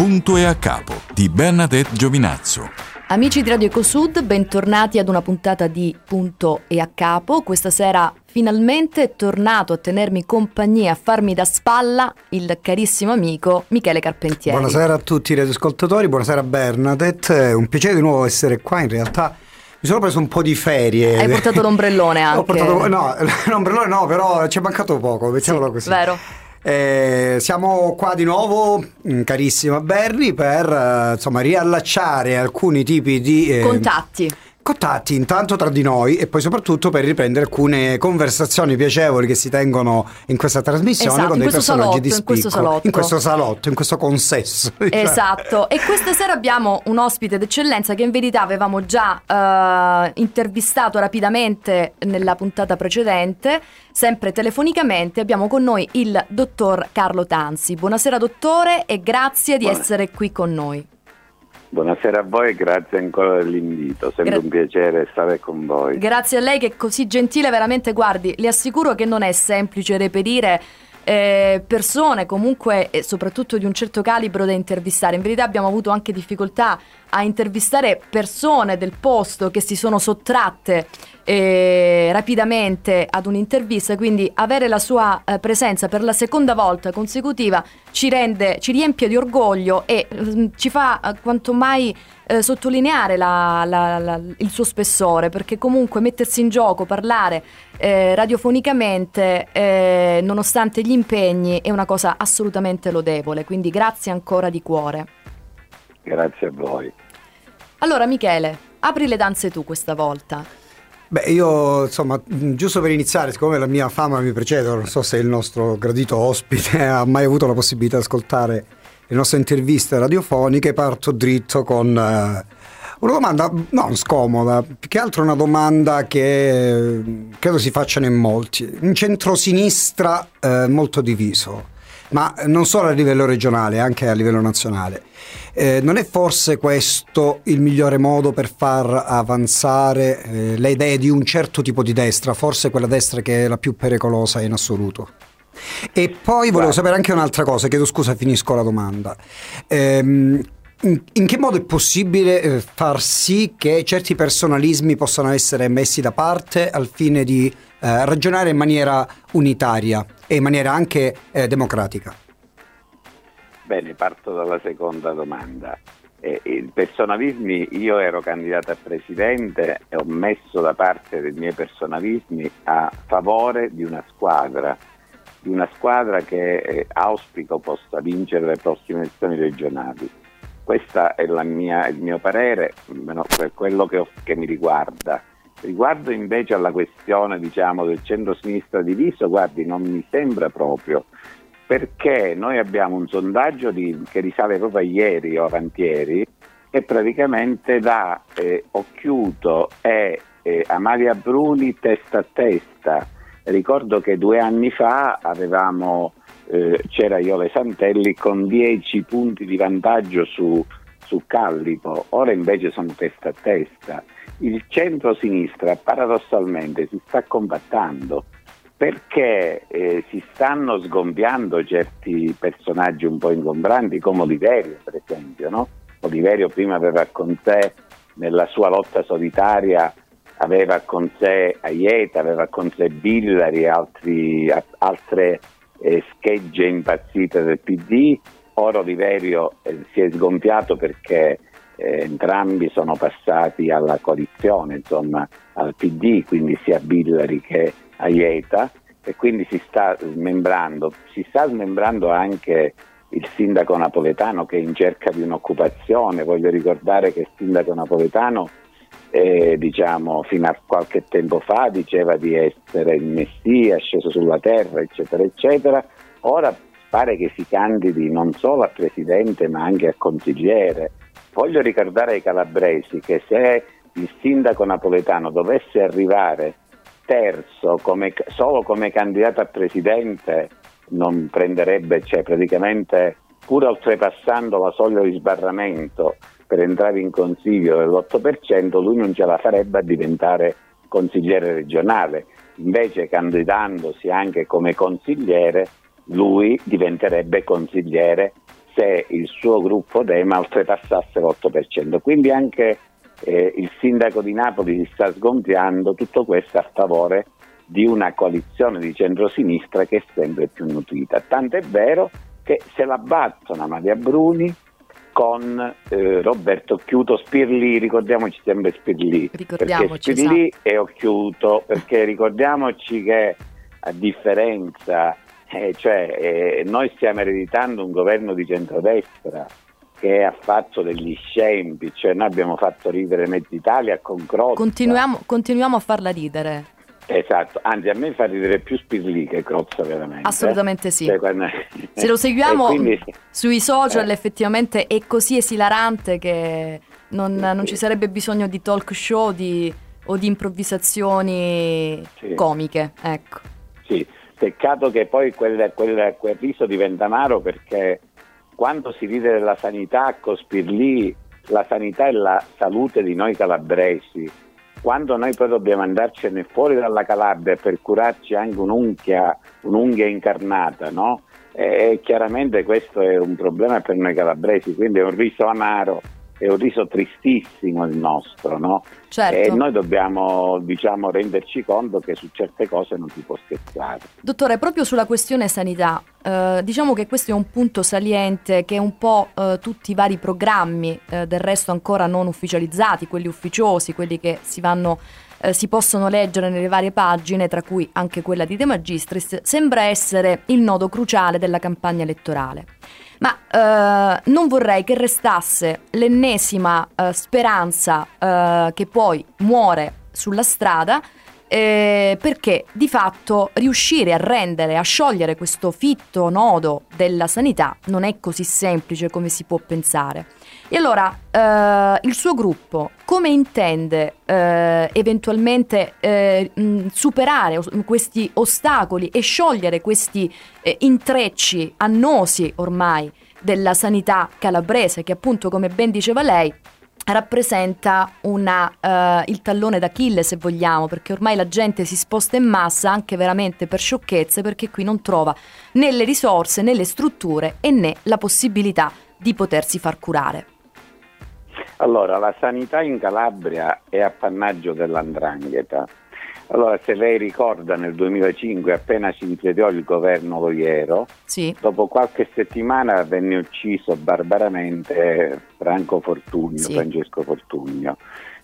Punto e a capo di Bernadette Giovinazzo. Amici di Radio Ecosud, bentornati ad una puntata di Punto e a capo. Questa sera finalmente è tornato a tenermi compagnia, a farmi da spalla il carissimo amico Michele Carpentieri. Buonasera a tutti i radioascoltatori, buonasera Bernadette, è un piacere di nuovo essere qua in realtà. Mi sono preso un po' di ferie. Hai portato l'ombrellone anche? Ho portato, no, l'ombrellone no, però ci è mancato poco, mettiamolo sì, così. Vero. Eh, siamo qua di nuovo, mm, carissima Berry, per eh, insomma, riallacciare alcuni tipi di eh, contatti contatti intanto tra di noi e poi soprattutto per riprendere alcune conversazioni piacevoli che si tengono in questa trasmissione esatto, con dei personaggi salotto, di spicco in questo salotto in questo salotto in questo consesso diciamo. esatto e questa sera abbiamo un ospite d'eccellenza che in verità avevamo già uh, intervistato rapidamente nella puntata precedente sempre telefonicamente abbiamo con noi il dottor Carlo Tanzi buonasera dottore e grazie di Buona. essere qui con noi Buonasera a voi e grazie ancora dell'invito, sempre Gra- un piacere stare con voi. Grazie a lei che è così gentile, veramente guardi, le assicuro che non è semplice reperire eh, persone comunque e soprattutto di un certo calibro da intervistare. In verità abbiamo avuto anche difficoltà a intervistare persone del posto che si sono sottratte eh, rapidamente ad un'intervista, quindi avere la sua eh, presenza per la seconda volta consecutiva ci rende, ci riempie di orgoglio e mh, ci fa eh, quanto mai eh, sottolineare la, la, la, il suo spessore, perché comunque mettersi in gioco, parlare eh, radiofonicamente, eh, nonostante gli impegni, è una cosa assolutamente lodevole. Quindi grazie ancora di cuore. Grazie a voi. Allora Michele, apri le danze tu questa volta. Beh, io insomma, giusto per iniziare, siccome la mia fama mi precede, non so se il nostro gradito ospite ha mai avuto la possibilità di ascoltare le nostre interviste radiofoniche, parto dritto con uh, una domanda non scomoda, più che altro una domanda che credo si facciano in molti. Un centrosinistra uh, molto diviso ma non solo a livello regionale, anche a livello nazionale. Eh, non è forse questo il migliore modo per far avanzare eh, le idee di un certo tipo di destra, forse quella destra che è la più pericolosa in assoluto? E poi volevo sapere anche un'altra cosa, chiedo scusa, finisco la domanda. Ehm, in che modo è possibile eh, far sì che certi personalismi possano essere messi da parte al fine di eh, ragionare in maniera unitaria e in maniera anche eh, democratica? Bene, parto dalla seconda domanda. Eh, I personalismi, io ero candidato a presidente e ho messo da parte dei miei personalismi a favore di una squadra, di una squadra che eh, auspico possa vincere le prossime elezioni regionali questo è mia, il mio parere, per quello che, che, mi riguarda. Riguardo invece alla questione diciamo, del centro-sinistra diviso, guardi, non mi sembra proprio, perché noi abbiamo un sondaggio di, che risale proprio a ieri o avantieri, che praticamente dà eh, Occhiuto e eh, Amalia Bruni testa a testa. Ricordo che due anni fa avevamo eh, c'era Iole Santelli con 10 punti di vantaggio su, su Callipo, ora invece sono testa a testa. Il centro-sinistra paradossalmente si sta combattendo perché eh, si stanno sgombiando certi personaggi un po' ingombranti come Oliverio per esempio. No? Oliverio prima aveva con sé nella sua lotta solitaria aveva con sé Aieta, aveva con sé Billari e altre eh, schegge impazzite del PD, ora Oliverio eh, si è sgonfiato perché eh, entrambi sono passati alla coalizione, insomma al PD, quindi sia Billari che Aieta e quindi si sta smembrando, si sta smembrando anche il sindaco napoletano che è in cerca di un'occupazione, voglio ricordare che il sindaco napoletano eh, diciamo, fino a qualche tempo fa diceva di essere il Messia, sceso sulla terra, eccetera, eccetera. Ora pare che si candidi non solo a presidente ma anche a consigliere. Voglio ricordare ai calabresi che se il sindaco napoletano dovesse arrivare terzo come, solo come candidato a presidente non prenderebbe, cioè praticamente pur oltrepassando la soglia di sbarramento per entrare in consiglio dell'8%, lui non ce la farebbe a diventare consigliere regionale. Invece candidandosi anche come consigliere, lui diventerebbe consigliere se il suo gruppo Dema oltrepassasse l'8%. Quindi anche eh, il sindaco di Napoli si sta sgonfiando, tutto questo a favore di una coalizione di centrosinistra che è sempre più nutrita. Tant'è vero che se la battono Maria Bruni con eh, Roberto Chiuto Spirli, ricordiamoci sempre Spirli, perché Spirli esatto. è Occhiuto, perché ricordiamoci che a differenza, eh, cioè eh, noi stiamo ereditando un governo di centrodestra che ha fatto degli scempi, cioè noi abbiamo fatto ridere mezza Italia con Crozza. Continuiamo, continuiamo a farla ridere. Esatto, anzi a me fa ridere più Spirli che Crozza veramente. Assolutamente sì. Cioè, quando... Se lo seguiamo quindi... sui social eh. effettivamente è così esilarante che non, sì, non ci sarebbe bisogno di talk show di, o di improvvisazioni sì. comiche. Ecco. Sì, peccato che poi quel, quel, quel riso diventa amaro perché quando si ride della sanità con Spirli, la sanità è la salute di noi calabresi quando noi poi dobbiamo andarcene fuori dalla Calabria per curarci anche un'unghia, un'unghia incarnata, no? E chiaramente questo è un problema per noi calabresi, quindi è un riso amaro è un riso tristissimo il nostro, no? Certo. E noi dobbiamo diciamo, renderci conto che su certe cose non si può scherzare. Dottore, proprio sulla questione sanità, eh, diciamo che questo è un punto saliente che un po' eh, tutti i vari programmi, eh, del resto ancora non ufficializzati, quelli ufficiosi, quelli che si vanno eh, si possono leggere nelle varie pagine, tra cui anche quella di De Magistris, sembra essere il nodo cruciale della campagna elettorale ma eh, non vorrei che restasse l'ennesima eh, speranza eh, che poi muore sulla strada eh, perché di fatto riuscire a rendere, a sciogliere questo fitto nodo della sanità non è così semplice come si può pensare. E allora eh, il suo gruppo come intende eh, eventualmente eh, mh, superare questi ostacoli e sciogliere questi eh, intrecci annosi ormai della sanità calabrese che appunto come ben diceva lei rappresenta una, uh, il tallone d'Achille se vogliamo, perché ormai la gente si sposta in massa anche veramente per sciocchezze, perché qui non trova né le risorse né le strutture e né la possibilità di potersi far curare. Allora, la sanità in Calabria è appannaggio dell'andrangheta. Allora, se lei ricorda nel 2005, appena si insediò il governo Loiero, sì. dopo qualche settimana venne ucciso barbaramente Franco Fortugno, sì. Francesco Fortugno.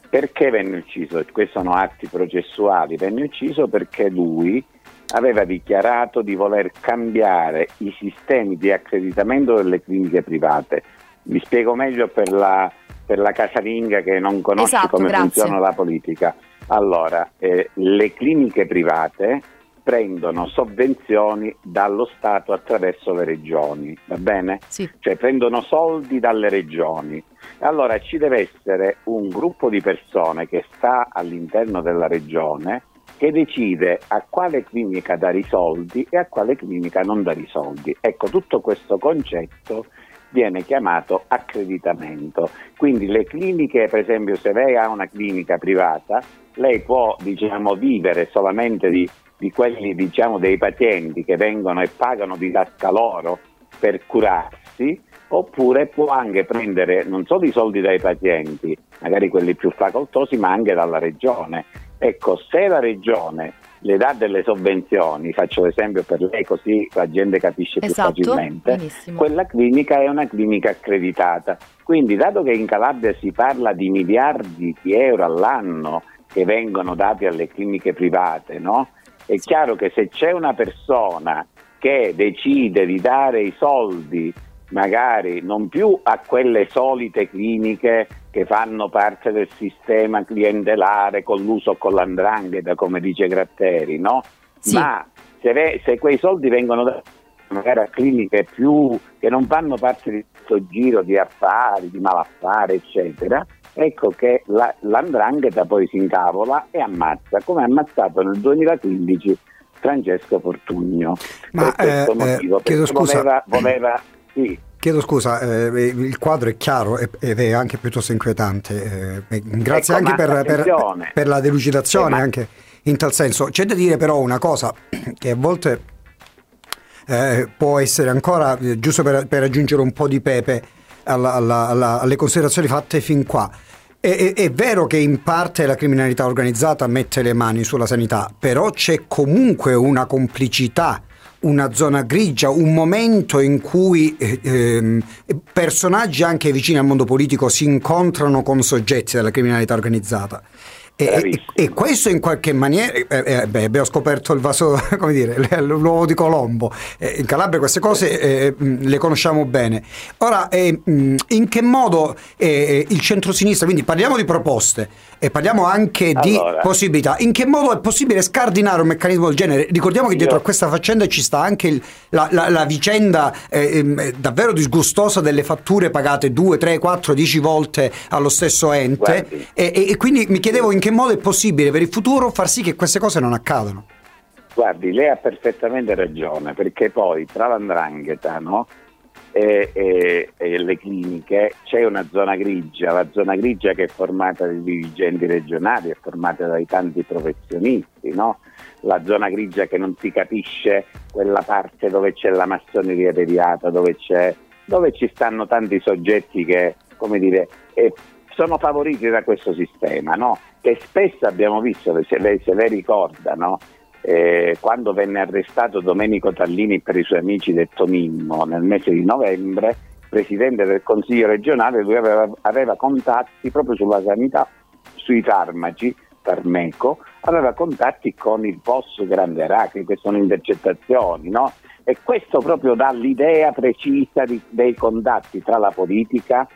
Perché venne ucciso? Questi sono atti processuali. Venne ucciso perché lui aveva dichiarato di voler cambiare i sistemi di accreditamento delle cliniche private. Vi spiego meglio per la, per la casalinga che non conosce esatto, come grazie. funziona la politica. Allora, eh, le cliniche private prendono sovvenzioni dallo Stato attraverso le regioni, va bene? Sì. Cioè prendono soldi dalle regioni. Allora ci deve essere un gruppo di persone che sta all'interno della regione che decide a quale clinica dare i soldi e a quale clinica non dare i soldi. Ecco, tutto questo concetto viene chiamato accreditamento. Quindi le cliniche, per esempio, se lei ha una clinica privata, lei può diciamo, vivere solamente di, di quelli diciamo, dei pazienti che vengono e pagano di tasca loro per curarsi, oppure può anche prendere non solo i soldi dai pazienti, magari quelli più facoltosi, ma anche dalla regione. Ecco, se la regione le dà delle sovvenzioni, faccio l'esempio per lei così la gente capisce esatto, più facilmente, benissimo. quella clinica è una clinica accreditata. Quindi dato che in Calabria si parla di miliardi di euro all'anno che vengono dati alle cliniche private, no? È chiaro che se c'è una persona che decide di dare i soldi magari non più a quelle solite cliniche che fanno parte del sistema clientelare con l'uso con l'andrangheta, come dice Gratteri, no? Sì. Ma se, ve, se, quei soldi vengono dati magari a cliniche più che non fanno parte di questo giro di affari, di malaffare, eccetera, ecco che la, l'andrangheta poi si incavola e ammazza, come ha ammazzato nel 2015 Francesco Fortugno. Ma per eh, motivo, eh, chiedo scusa. Voleva, voleva, sì. Chiedo scusa, eh, il quadro è chiaro ed è anche piuttosto inquietante. Eh, grazie ecco, anche per, per, per, la delucidazione, eh, anche in tal senso. C'è da dire però una cosa che a volte eh, può essere ancora, eh, giusto per, per, aggiungere un po' di pepe alla, alla, alla, alle considerazioni fatte fin qua. È, è, è, vero che in parte la criminalità organizzata mette le mani sulla sanità, però c'è comunque una complicità una zona grigia, un momento in cui eh, ehm, personaggi anche vicini al mondo politico si incontrano con soggetti della criminalità organizzata. E, e, questo in qualche maniera, eh, eh, beh, abbiamo scoperto il vaso, come dire, l'uovo di Colombo. Eh, in Calabria queste cose eh, le conosciamo bene. Ora, eh, in che modo eh, il centro-sinistra, quindi parliamo di proposte e parliamo anche allora, di possibilità, in che modo è possibile scardinare un meccanismo del genere? Ricordiamo che dietro io, a questa faccenda ci sta anche il, la, la, la, vicenda ehm, davvero disgustosa delle fatture pagate 2, 3, 4, 10 volte allo stesso ente e, e, quindi mi chiedevo in che modo è possibile per il futuro far sì che queste cose non accadano? Guardi, lei ha perfettamente ragione, perché poi tra l'andrangheta no, e, e, e, le cliniche c'è una zona grigia, la zona grigia che è formata dai dirigenti regionali, è formata dai tanti professionisti, no? la zona grigia che non si capisce quella parte dove c'è la massoneria deviata, dove, dove ci stanno tanti soggetti che, come dire, sono favoriti da questo sistema, no? che spesso abbiamo visto, se lei, se lei ricorda, no? eh, quando venne arrestato Domenico Tallini per i suoi amici detto Mimmo nel mese di novembre, presidente del Consiglio regionale, lui aveva, aveva contatti proprio sulla sanità, sui farmaci, Parmeco, aveva contatti con il boss Grande Aracri, che sono intercettazioni, no? E questo proprio dà l'idea precisa di, dei contatti tra la politica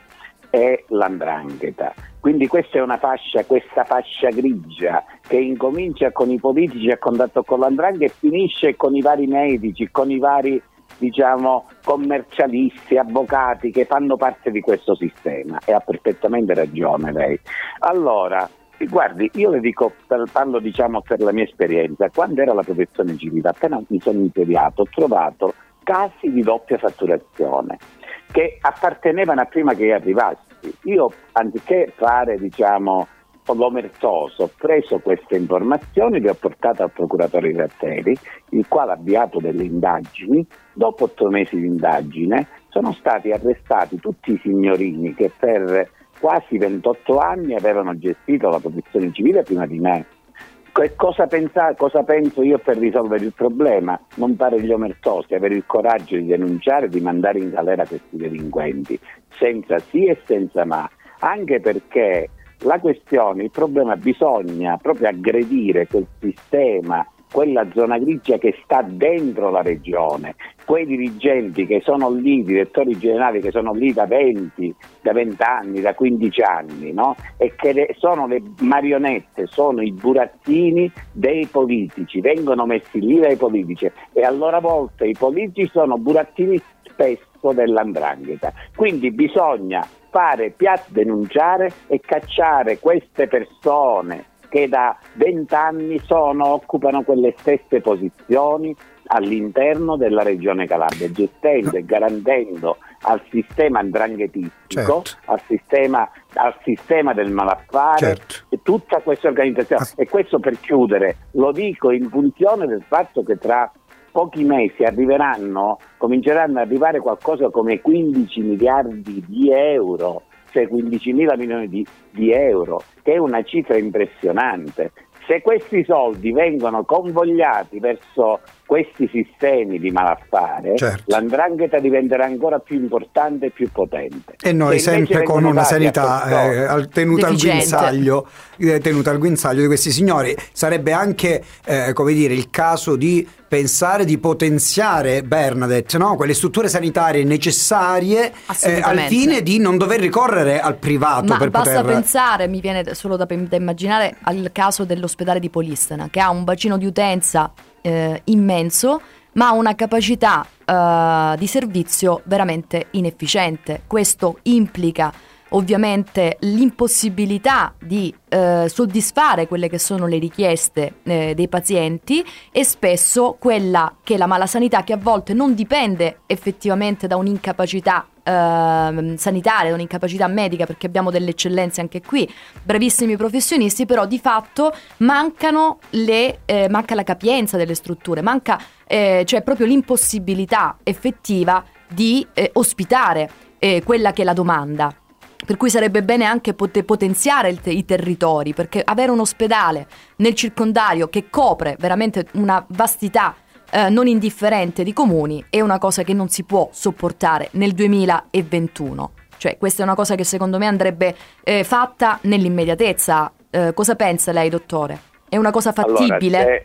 e l'andrangheta. Quindi questa è una fascia, questa fascia grigia che incomincia con i politici a contatto con l'andrangheta e finisce con i vari medici, con i vari diciamo, commercialisti, avvocati che fanno parte di questo sistema e ha perfettamente ragione lei. Allora, guardi, io le dico, parlo diciamo per la mia esperienza, quando era la protezione civile, appena mi sono insediato, ho trovato casi di doppia fatturazione che appartenevano a prima che arrivassi. Io anziché fare diciamo l'omertoso, ho preso queste informazioni, le ho portate al procuratore Gratteri, il quale ha avviato delle indagini. Dopo otto mesi di indagine sono stati arrestati tutti i signorini che per quasi 28 anni avevano gestito la protezione civile prima di me Cosa, pensa, cosa, penso io per risolvere il problema? Non fare gli omertosi, avere il coraggio di denunciare, di mandare in galera questi delinquenti, senza sì e senza ma, anche perché la questione, il problema bisogna proprio aggredire quel sistema quella zona grigia che sta dentro la regione, quei dirigenti che sono lì, direttori generali che sono lì da 20, da 20 anni, da 15 anni, no? e che sono le marionette, sono i burattini dei politici, vengono messi lì dai politici e a loro volta i politici sono burattini spesso dell'andrangheta. Quindi bisogna fare piazza denunciare e cacciare queste persone che da vent'anni occupano quelle stesse posizioni all'interno della regione Calabria, gestendo e garantendo al sistema andranghetistico, certo. al, sistema, al, sistema, del malaffare, certo. tutta questa organizzazione. E questo per chiudere, lo dico in funzione del fatto che tra pochi mesi arriveranno, cominceranno ad arrivare qualcosa come 15 miliardi di euro cioè 15 mila milioni di, di euro, che è una cifra impressionante. Se questi soldi vengono convogliati verso questi sistemi di malaffare, certo. l'andrangheta diventerà ancora più importante e più potente. E noi sempre con una sanità eh, tenuta, al guinzaglio, eh, tenuta al guinzaglio di questi signori. Sarebbe anche, eh, come dire, il caso di pensare di potenziare Bernadette, no? quelle strutture sanitarie necessarie eh, al fine di non dover ricorrere al privato Ma per basta poter... pensare, mi viene solo da, da immaginare, al caso dell'ospedale di Polistena, che ha un bacino di utenza eh, immenso, ma una capacità eh, di servizio veramente inefficiente. Questo implica ovviamente l'impossibilità di eh, soddisfare quelle che sono le richieste eh, dei pazienti e spesso quella che la malasanità che a volte non dipende effettivamente da un'incapacità eh, sanitaria, un'incapacità medica, perché abbiamo delle eccellenze anche qui, bravissimi professionisti, però di fatto mancano le, eh, manca la capienza delle strutture, manca eh, c'è proprio l'impossibilità effettiva di eh, ospitare eh, quella che è la domanda. Per cui sarebbe bene anche pot- potenziare te- i territori, perché avere un ospedale nel circondario che copre veramente una vastità eh, non indifferente di comuni è una cosa che non si può sopportare nel 2021. Cioè, questa è una cosa che secondo me andrebbe eh, fatta nell'immediatezza. Eh, cosa pensa lei, dottore? È una cosa fattibile? Allora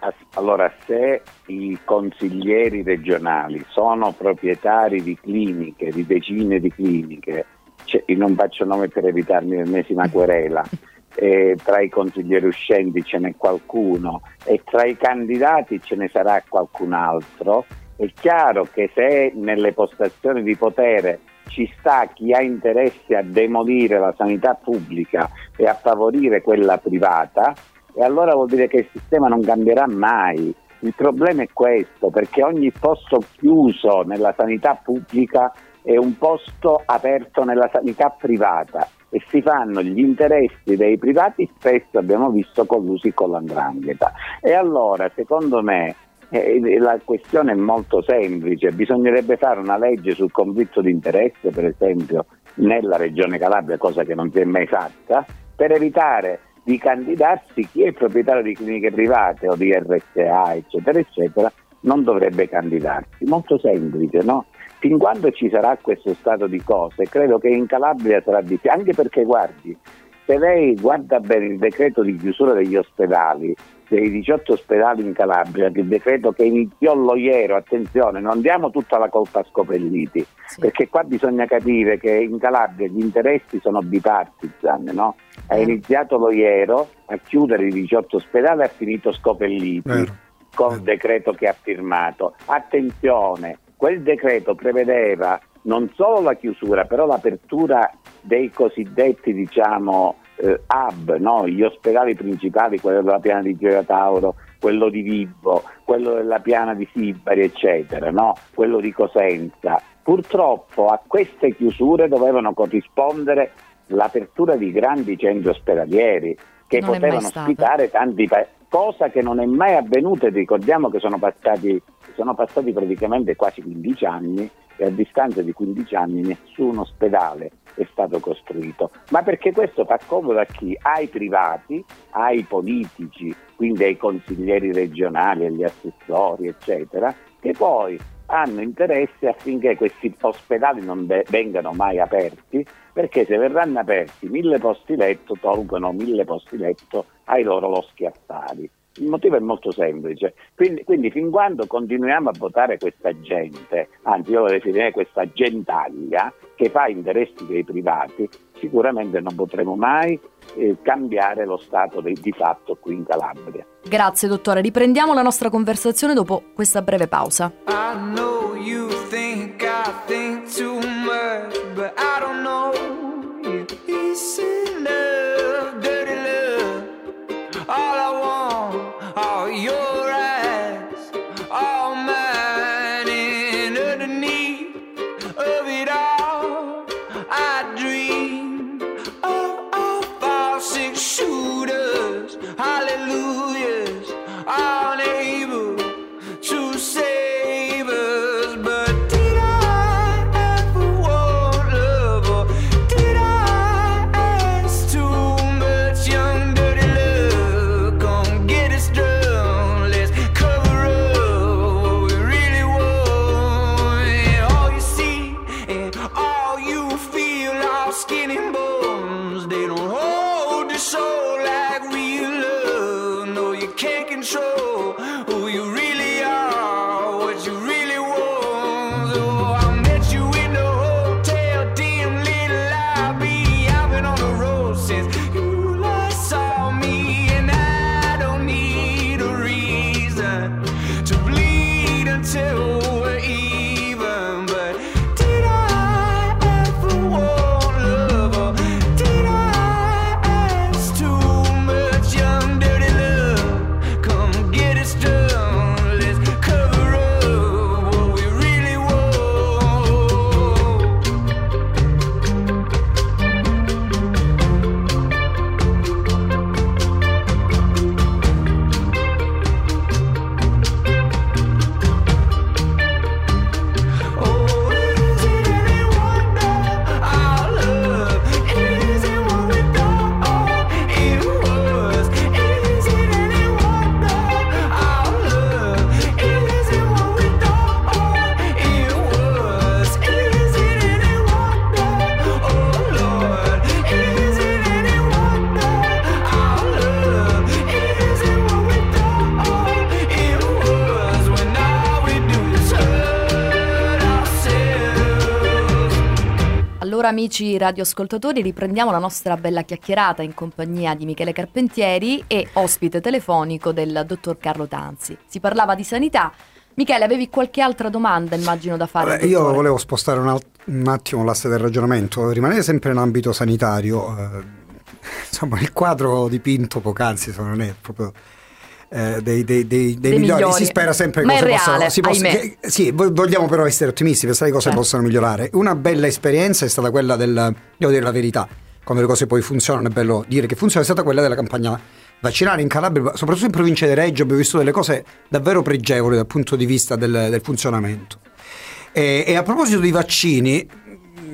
se, allora, se i consiglieri regionali sono proprietari di cliniche, di decine di cliniche, cioè, non faccio nome per evitarmi l'ennesima querela, eh, tra i consiglieri uscenti ce n'è qualcuno e tra i candidati ce ne sarà qualcun altro, è chiaro che se nelle postazioni di potere ci sta chi ha interesse a demolire la sanità pubblica e a favorire quella privata, e allora vuol dire che il sistema non cambierà mai. Il problema è questo, perché ogni posto chiuso nella sanità pubblica è un posto aperto nella sanità privata e si fanno gli interessi dei privati spesso abbiamo visto collusi con l'andrangheta. E allora, secondo me, eh, la questione è molto semplice, bisognerebbe fare una legge sul conflitto di interesse, per esempio, nella regione Calabria, cosa che non si è mai fatta, per evitare di candidarsi chi è proprietario di cliniche private o di RSA, eccetera, eccetera, non dovrebbe candidarsi. Molto semplice, no? Fin quando ci sarà questo stato di cose, credo che in Calabria sarà difficile, anche perché guardi, se lei guarda bene il decreto di chiusura degli ospedali, dei 18 ospedali in Calabria, il decreto che iniziò Loiero, attenzione, non diamo tutta la colpa a Scopelliti, sì. perché qua bisogna capire che in Calabria gli interessi sono bipartisan, no? Ha eh. iniziato Loiero a chiudere i 18 ospedali e ha finito Scopelliti Vero. con il decreto che ha firmato. Attenzione, quel decreto prevedeva non solo la chiusura, però l'apertura dei cosiddetti diciamo, eh, hub, no? gli ospedali principali, quello della piana di Gioia Tauro, quello di Vibo, quello della piana di Sibari, eccetera, no? quello di Cosenza. Purtroppo a queste chiusure dovevano corrispondere l'apertura di grandi centri ospedalieri che non potevano ospitare tanti paesi, cosa che non è mai avvenuta, ricordiamo che sono passati, sono passati praticamente quasi 15 anni e a distanza di 15 anni nessun ospedale è stato costruito, ma perché questo fa comodo a chi? Ai privati, ai politici, quindi ai consiglieri regionali, agli assessori, eccetera, che poi hanno interesse affinché questi ospedali non be- vengano mai aperti, perché se verranno aperti mille posti letto tolgono mille posti letto ai loro loschi affari. Il motivo è molto semplice, quindi, quindi, fin quando continuiamo a votare questa gente, anzi io lo definirei questa gentaglia che fa interessi dei privati, sicuramente non potremo mai eh, cambiare lo stato di, di fatto qui in Calabria. Grazie dottore, riprendiamo la nostra conversazione dopo questa breve pausa. I know you think I think too much, but I don't know you. Amici radioascoltatori riprendiamo la nostra bella chiacchierata in compagnia di Michele Carpentieri e ospite telefonico del dottor Carlo Tanzi. Si parlava di sanità. Michele, avevi qualche altra domanda immagino da fare? Vabbè, io volevo spostare un, alt- un, attimo l'asse del ragionamento, rimanere sempre in ambito sanitario. Eh, insomma, il quadro dipinto poc'anzi non è proprio eh, dei, dei, dei, dei migliori. migliori. Si spera sempre che cose possano, si possa, che, sì, vogliamo però essere ottimisti, pensare che cose certo. possano migliorare. Una bella esperienza è stata quella del, devo dire la verità, quando le cose poi funzionano è bello dire che funziona, è stata quella della campagna vaccinale in Calabria, soprattutto in provincia di Reggio, abbiamo visto delle cose davvero pregevoli dal punto di vista del, del funzionamento. E, e, a proposito di vaccini,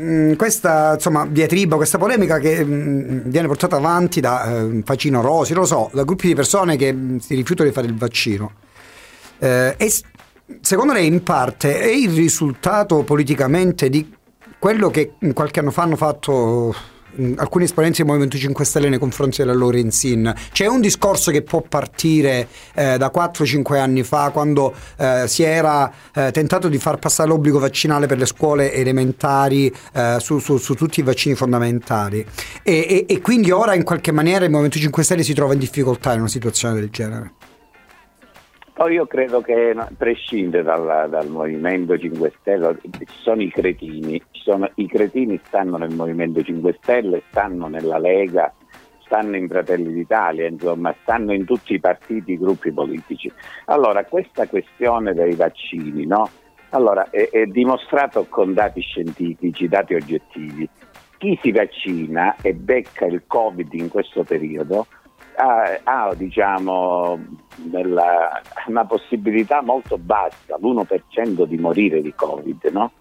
Mm, questa insomma, diatriba, questa polemica che mh, mm, viene portata avanti da eh, Facino Rosi, lo so, da gruppi di persone che mh, mm, si rifiutano di fare il vaccino. Eh, e secondo lei in parte è il risultato politicamente di quello che qualche anno fa hanno fatto alcuni esponenti del Movimento 5 Stelle nei confronti della Lorenzin. C'è un discorso che può partire eh, da 4-5 anni fa quando eh, si era eh, tentato di far passare l'obbligo vaccinale per le scuole elementari eh, su, su, su, tutti i vaccini fondamentali e, e, e quindi ora in qualche maniera il Movimento 5 Stelle si trova in difficoltà in una situazione del genere. Poi io credo che prescinde dal, dal, Movimento 5 Stelle, ci sono i cretini, sono, i cretini stanno nel Movimento 5 Stelle, stanno nella Lega, stanno in Fratelli d'Italia, insomma, stanno in tutti i partiti, i gruppi politici. Allora, questa questione dei vaccini, no? Allora, è, è dimostrato con dati scientifici, dati oggettivi. Chi si vaccina e becca il Covid in questo periodo ha, ha diciamo, nella, una possibilità molto bassa, l'1% di morire di Covid. No?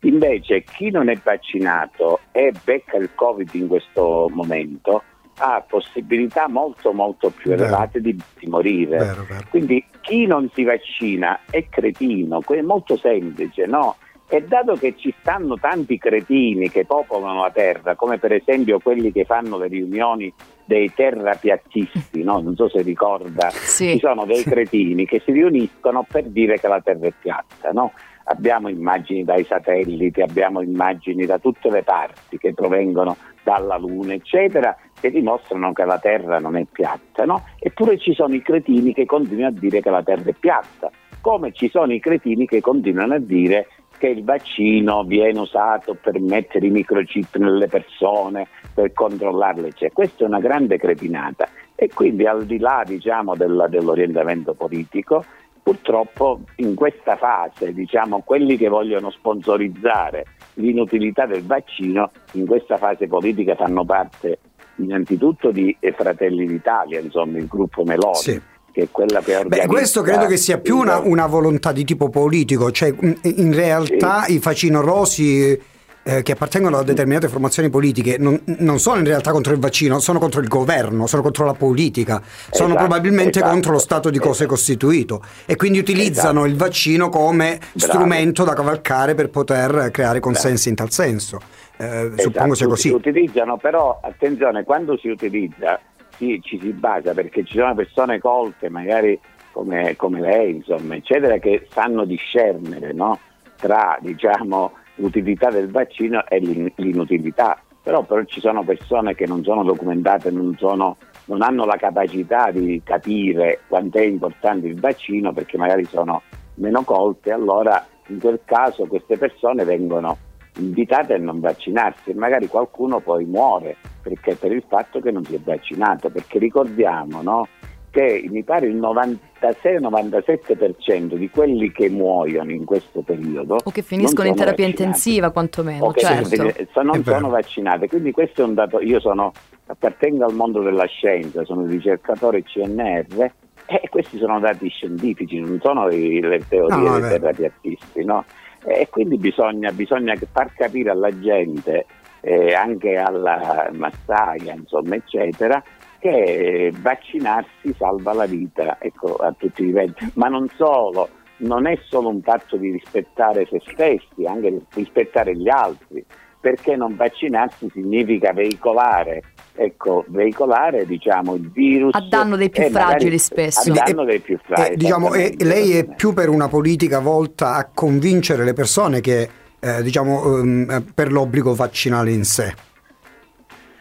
Invece chi non è vaccinato e becca il Covid in questo momento ha possibilità molto molto più elevate di, di, morire. Vero, vero. Quindi chi non si vaccina è cretino, è molto semplice, no? E dato che ci stanno tanti cretini che popolano la terra, come per esempio quelli che fanno le riunioni dei terrapiattisti, no? non so se ricorda, sì. ci sono dei cretini che si riuniscono per dire che la terra è piatta. No? Abbiamo immagini dai satelliti, abbiamo immagini da tutte le parti che provengono dalla Luna, eccetera, che dimostrano che la terra non è piatta. No? Eppure ci sono i cretini che continuano a dire che la terra è piatta, come ci sono i cretini che continuano a dire che il vaccino viene usato per mettere i microchip nelle persone, per controllarle, cioè, questa è una grande cretinata. E quindi al di là diciamo, del, dell'orientamento politico, purtroppo in questa fase diciamo, quelli che vogliono sponsorizzare l'inutilità del vaccino in questa fase politica fanno parte innanzitutto di Fratelli d'Italia, insomma il gruppo Meloni. Sì che è quella che organizza... Beh, questo credo che sia più una, una volontà di tipo politico, cioè in realtà sì. i facinorosi eh, che appartengono a determinate formazioni politiche non, non, sono in realtà contro il vaccino, sono contro il governo, sono contro la politica, sono esatto, probabilmente esatto, contro lo stato di cose esatto. costituito e quindi utilizzano esatto. il vaccino come Bravo. strumento da cavalcare per poter creare consensi Bravo. in tal senso. Eh, suppongo sia così. Si utilizzano però, attenzione, quando si utilizza si, ci si basa perché ci sono persone colte, magari come, come lei, insomma, eccetera, che sanno discernere no? tra diciamo, l'utilità del vaccino e l'inutilità. Però, però, ci sono persone che non sono documentate, non, sono, non hanno la capacità di capire quanto è importante il vaccino perché magari sono meno colte, allora in quel caso queste persone vengono invitate a non vaccinarsi e magari qualcuno poi muore perché per il fatto che non si è vaccinato, perché ricordiamo no, che mi pare il 96-97% di quelli che muoiono in questo periodo o che finiscono in terapia vaccinati. intensiva quantomeno, certo. non sono vaccinate, quindi questo è un dato, io sono, appartengo al mondo della scienza, sono ricercatore CNR e questi sono dati scientifici, non sono le teorie no, dei terapiatisti, no? E quindi bisogna, bisogna far capire alla gente, eh, anche alla massaia, insomma, eccetera, che vaccinarsi salva la vita ecco, a tutti i livelli. Ma non solo, non è solo un fatto di rispettare se stessi, anche rispettare gli altri, perché non vaccinarsi significa veicolare ecco, veicolare diciamo, il virus a danno dei più fragili spesso. A danno dei più fragili. Eh, diciamo, eh, lei è più per una politica volta a convincere le persone che eh, diciamo, ehm, per l'obbligo vaccinale in sé.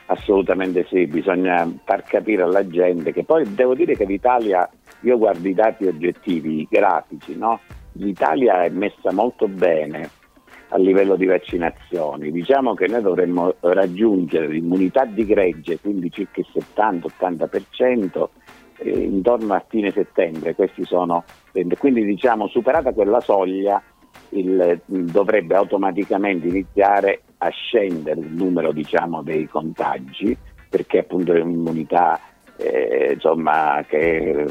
Assolutamente sì, bisogna far capire alla gente che poi devo dire che l'Italia, io guardo i dati oggettivi, i grafici, no? l'Italia è messa molto bene a livello di vaccinazioni. Diciamo che noi dovremmo raggiungere l'immunità di gregge, quindi circa il 70-80%, eh, intorno a fine settembre. Sono, quindi diciamo superata quella soglia il, dovrebbe automaticamente iniziare a scendere il numero diciamo, dei contagi perché appunto è un'immunità eh, insomma, che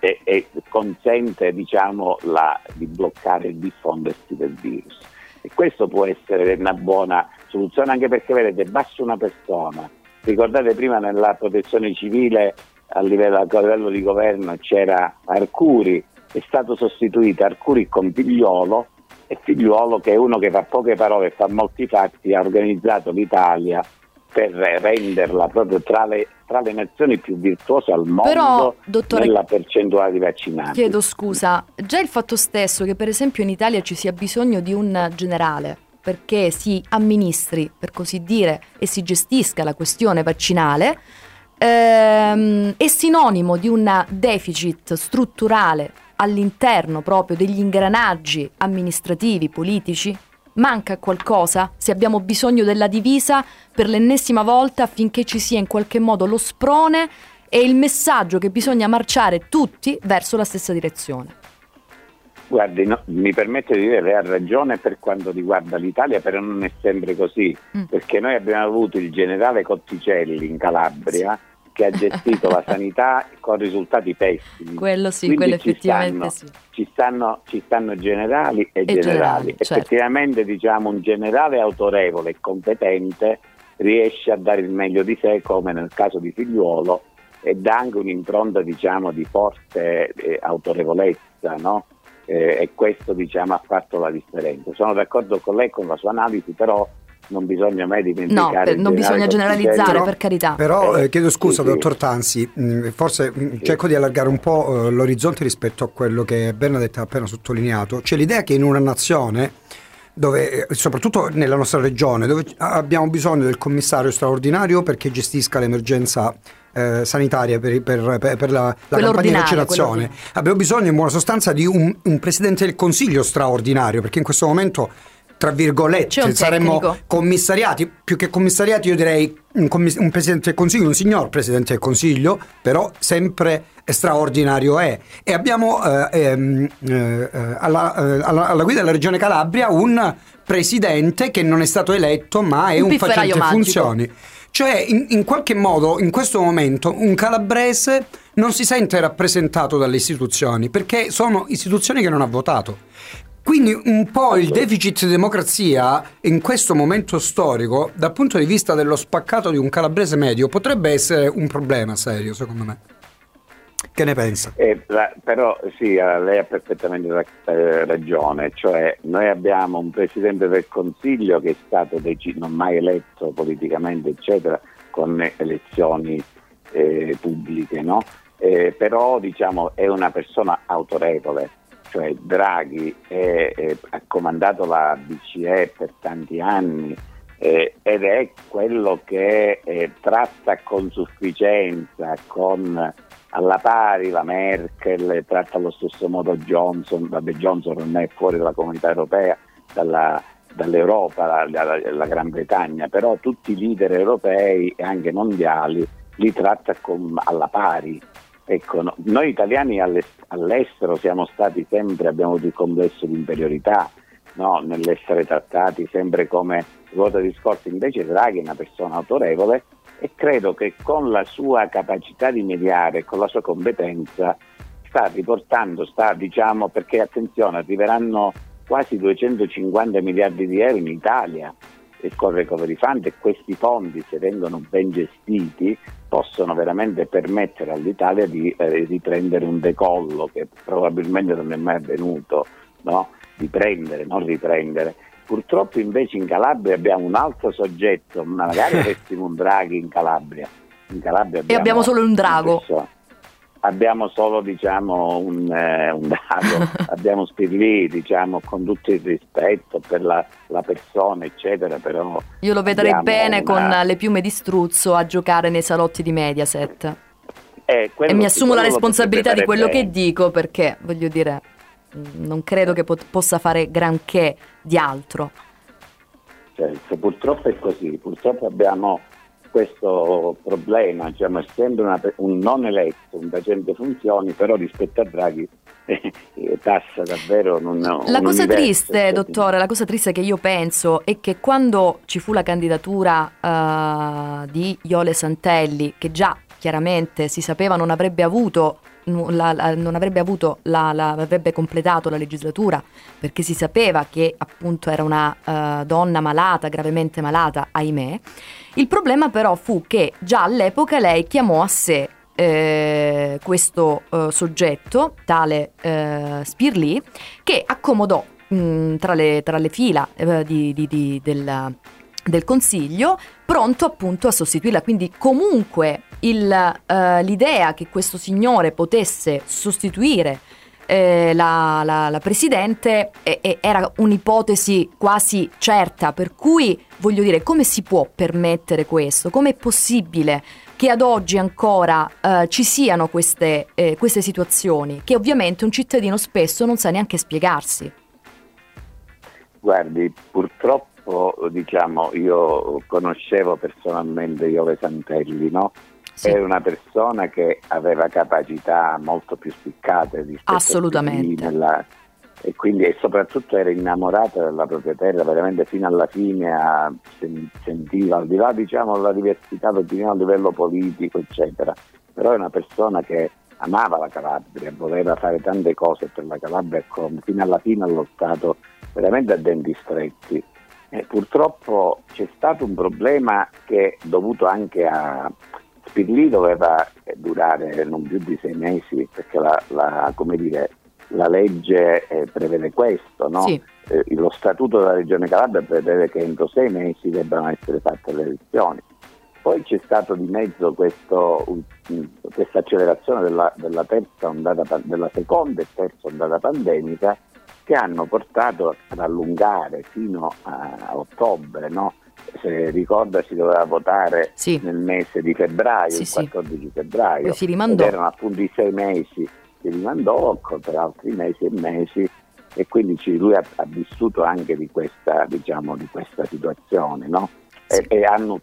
eh, è, consente diciamo, la, di bloccare il diffondersi del virus. E questo può essere una buona soluzione anche perché vedete, basta una persona. Ricordate prima nella protezione civile a livello, a livello di governo c'era Arcuri, è stato sostituito Arcuri con Figliolo e Figliuolo che è uno che fa poche parole e fa molti fatti, ha organizzato l'Italia per renderla proprio tra le, tra le nazioni più virtuose al mondo Però, dottore, nella percentuale di vaccinati. Chiedo scusa, già il fatto stesso che per esempio in Italia ci sia bisogno di un generale perché si amministri, per così dire, e si gestisca la questione vaccinale, ehm, è sinonimo di un deficit strutturale all'interno proprio degli ingranaggi amministrativi, politici? Manca qualcosa? Se abbiamo bisogno della divisa per l'ennesima volta affinché ci sia in qualche modo lo sprone e il messaggio che bisogna marciare tutti verso la stessa direzione. Guardi, no, mi permette di dire, lei ha ragione per quanto riguarda l'Italia, però non è sempre così, mm. perché noi abbiamo avuto il generale Cotticelli in Calabria, sì che ha gestito la sanità con risultati pessimi. Quello sì, Quindi quello effettivamente stanno, sì. Ci stanno, ci stanno generali e, e generali. generali. Certo. Effettivamente diciamo un generale autorevole e competente riesce a dare il meglio di sé come nel caso di Figliuolo e dà anche un'impronta diciamo, di forte eh, autorevolezza no? eh, e questo diciamo, ha fatto la differenza. Sono d'accordo con lei con la sua analisi, però non bisogna mai dimenticare. No, per, non bisogna generalizzare, però, per carità. Però eh, chiedo scusa, sì, dottor Tanzi, mh, mm, forse mh, mm, sì. cerco di allargare un po' eh, l'orizzonte rispetto a quello che Bernadette ha appena sottolineato. C'è l'idea che in una nazione dove, eh, soprattutto nella nostra regione, dove abbiamo bisogno del commissario straordinario perché gestisca l'emergenza eh, sanitaria per, per, per, per la, la campagna di vaccinazione. Abbiamo bisogno in buona sostanza di un, un presidente del consiglio straordinario perché in questo momento tra virgolette, saremmo commissariati, più che commissariati io direi un, commiss- un, Presidente del Consiglio, un signor Presidente del Consiglio, però sempre straordinario è. E abbiamo eh, ehm, eh, alla, eh, alla, alla, guida della Regione Calabria un Presidente che non è stato eletto ma è un, un facente magico. funzioni. Cioè, in, in qualche modo, in questo momento, un calabrese non si sente rappresentato dalle istituzioni perché sono istituzioni che non ha votato. Quindi un po' il deficit di democrazia in questo momento storico, dal punto di vista dello spaccato di un calabrese medio, potrebbe essere un problema serio, secondo me. Che ne pensa? Eh, la, però sì, eh, lei ha perfettamente ra- eh, ragione, cioè noi abbiamo un Presidente del Consiglio che è stato dec- non mai eletto politicamente, eccetera, con elezioni eh, pubbliche, no? Eh, però diciamo è una persona autorevole cioè Draghi è, è, ha comandato la BCE per tanti anni eh, ed è quello che eh, tratta con sufficienza, con alla pari la Merkel, tratta allo stesso modo Johnson, vabbè Johnson non è fuori dalla comunità europea, dalla, dall'Europa, la, la, la, Gran Bretagna, però tutti i leader europei e anche mondiali li tratta con, alla pari. Ecco, no, noi italiani all'estero siamo stati sempre, abbiamo avuto il complesso di inferiorità no? nell'essere trattati sempre come ruota di scorta, invece Draghi è una persona autorevole e credo che con la sua capacità di mediare, con la sua competenza, sta riportando, sta diciamo, perché attenzione, arriveranno quasi 250 miliardi di euro in Italia e con Recovery Fund e questi fondi, se vengono ben gestiti, possono veramente permettere all'Italia di eh, riprendere un decollo che probabilmente non è mai avvenuto, no? di prendere, non riprendere. Purtroppo invece in Calabria abbiamo un altro soggetto, magari avessimo un Draghi in Calabria. In Calabria abbiamo e abbiamo solo un drago. Abbiamo solo diciamo, un, eh, un dato, abbiamo Spirlì diciamo, con tutto il rispetto per la, la persona eccetera, però... Io lo vedrei bene una... con le piume di struzzo a giocare nei salotti di Mediaset. Eh, e mi assumo la responsabilità di quello bene. che dico perché, voglio dire, non credo che pot- possa fare granché di altro. Certo, purtroppo è così, purtroppo abbiamo questo problema, diciamo, essendo una, un non eletto, un facente funzioni, però rispetto a Draghi eh, tassa davvero non La cosa triste, cioè, dottore, la cosa triste che io penso è che quando ci fu la candidatura uh, di Iole Santelli, che già chiaramente si sapeva non avrebbe avuto la, la, non avrebbe avuto la, avrebbe completato la legislatura perché si sapeva che appunto era una uh, donna malata, gravemente malata, ahimè. Il problema però fu che già all'epoca lei chiamò a sé eh, questo uh, soggetto, tale uh, Spirlì, che accomodò mh, tra, le, tra, le, fila uh, di, di, di, del, del Consiglio, pronto appunto a sostituirla. Quindi comunque il, uh, l'idea che questo signore potesse sostituire eh, la, la, la, Presidente eh, eh, era un'ipotesi quasi certa, per cui voglio dire come si può permettere questo? Com'è possibile che ad oggi ancora eh, ci siano queste, eh, queste situazioni che ovviamente un cittadino spesso non sa neanche spiegarsi? Guardi, purtroppo diciamo, io conoscevo personalmente Iove Santelli, no? sì. era una persona che aveva capacità molto più spiccate rispetto Assolutamente. nella, e quindi e soprattutto era innamorata della propria terra, veramente fino alla fine a, sentiva, al di là diciamo della diversità a livello politico, eccetera, però è una persona che amava la Calabria, voleva fare tante cose per la Calabria e fino alla fine ha lottato veramente a denti stretti. E purtroppo c'è stato un problema che dovuto anche a, Spirlì doveva durare non più di sei mesi perché la, la, dire, la legge eh, prevede questo, no? sì. eh, lo statuto della Regione Calabria prevede che entro sei mesi debbano essere fatte le elezioni. Poi c'è stato di mezzo questa accelerazione della, della, ondata, della seconda e terza ondata pandemica che hanno portato ad allungare fino a ottobre no? se ricorda si doveva votare sì. nel mese di febbraio, sì, il 14 sì. febbraio, si rimandò. erano appunto i sei mesi, si rimandò per altri mesi e mesi e quindi lui ha, ha vissuto anche di questa, diciamo, di questa situazione, no? e, e hanno,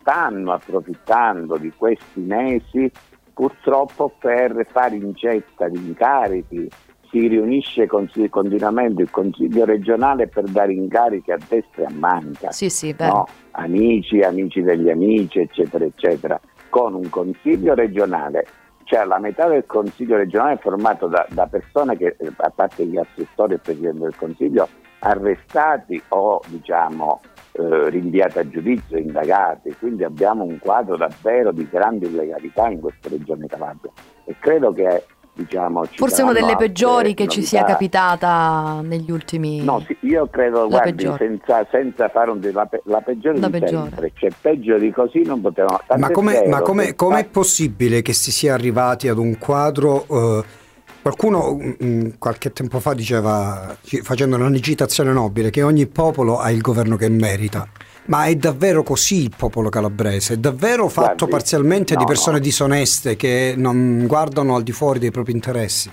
stanno approfittando di questi mesi purtroppo per fare incetta di incarichi si riunisce continuamente il Consiglio regionale per dare incarichi a destra e a manca, sì, sì, no? amici, amici degli amici, eccetera, eccetera, con un Consiglio regionale, cioè la metà del Consiglio regionale è formato da, da persone che, a parte gli assessori e il Presidente del Consiglio, arrestati o diciamo eh, rinviati a giudizio, indagati, quindi abbiamo un quadro davvero di grande illegalità in questa regione Calabria. E credo che diciamo, Forse una delle peggiori che ci sia capitata negli ultimi No, sì, io credo, la guardi, senza, senza, fare un la, la peggiore la di peggiore. sempre, cioè peggio di così non potevamo Ma come è com'è possibile che si sia arrivati ad un quadro eh, Qualcuno mh, mm, qualche tempo fa diceva, facendo una citazione nobile, che ogni popolo ha il governo che merita. Ma è davvero così il popolo calabrese? È davvero fatto Guardi, parzialmente no, di persone no. disoneste che non guardano al di fuori dei propri interessi?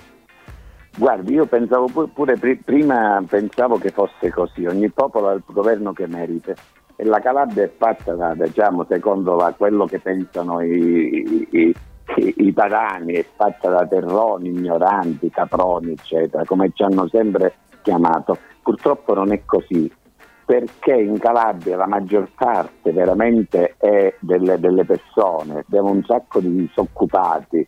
Guardi, io pensavo pure, pure prima pensavo che fosse così, ogni popolo ha il governo che merita e la Calabria è fatta da, diciamo, secondo la, quello che pensano i, i, i, i padani, è fatta da terroni, ignoranti, caproni, eccetera, come ci hanno sempre chiamato. Purtroppo non è così perché in Calabria la maggior parte veramente è delle, delle persone, abbiamo un sacco di disoccupati,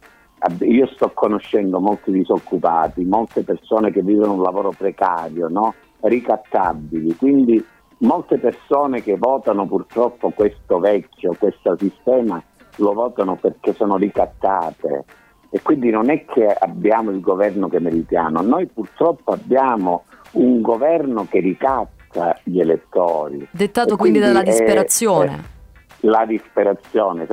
io sto conoscendo molti disoccupati, molte persone che vivono un lavoro precario, no? ricattabili, quindi molte persone che votano purtroppo questo vecchio, questo sistema, lo votano perché sono ricattate. E quindi non è che abbiamo il governo che meritiamo, noi purtroppo abbiamo un governo che ricatta gli elettori. Dettato quindi, quindi, dalla disperazione. È, è la disperazione,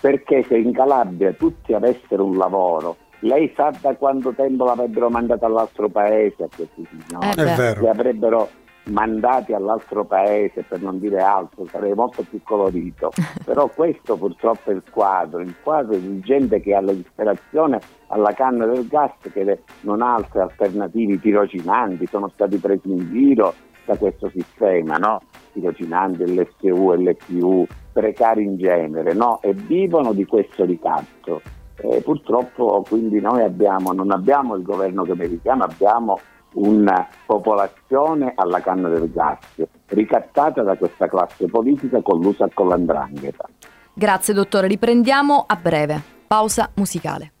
perché se in Calabria tutti avessero un lavoro lei sa da quanto tempo l'avrebbero mandato all'altro paese a questi signori? Eh, È vero. Li avrebbero mandati all'altro paese per non dire altro, sarei molto più colorito. Però questo purtroppo è il quadro, il quadro di gente che ha la disperazione alla canna del gas che non ha altre alternative, i tirocinanti sono stati presi in giro da questo sistema, no? tirocinanti, l'SU, l'FU, precari in genere, no? e vivono di questo ricatto. Eh, purtroppo quindi noi abbiamo, non abbiamo il governo che meritiamo, abbiamo una popolazione alla canna del gas, ricattata da questa classe politica collusa con l'andrangheta. Grazie dottore, riprendiamo a breve. Pausa musicale.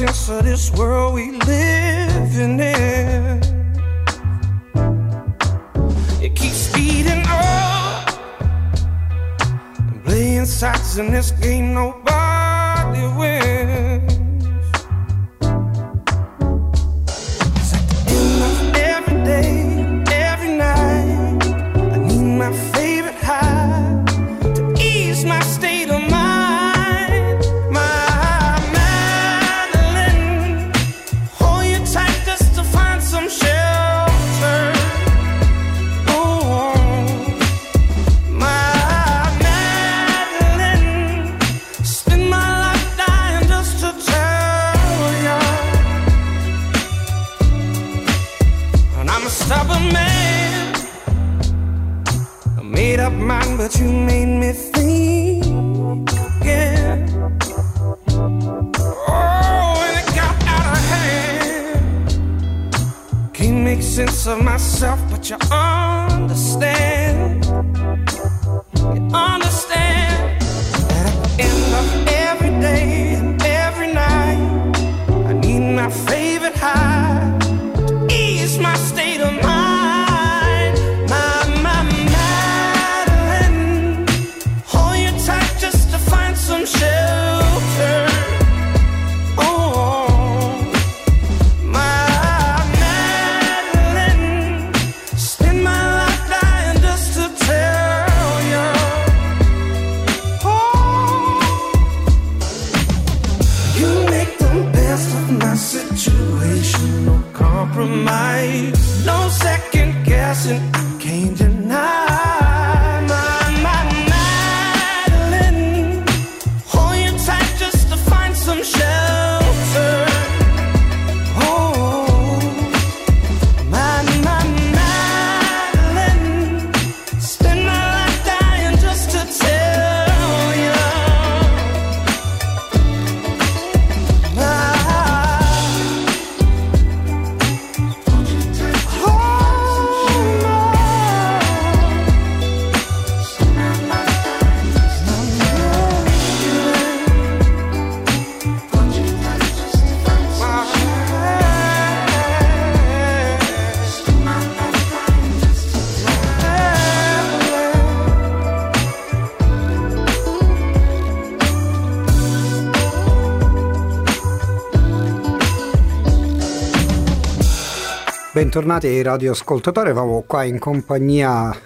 Sense of this world we living in. It keeps speeding up. Playing sides in this game, nobody Bentornati ai radioascoltatori, eravamo qua in compagnia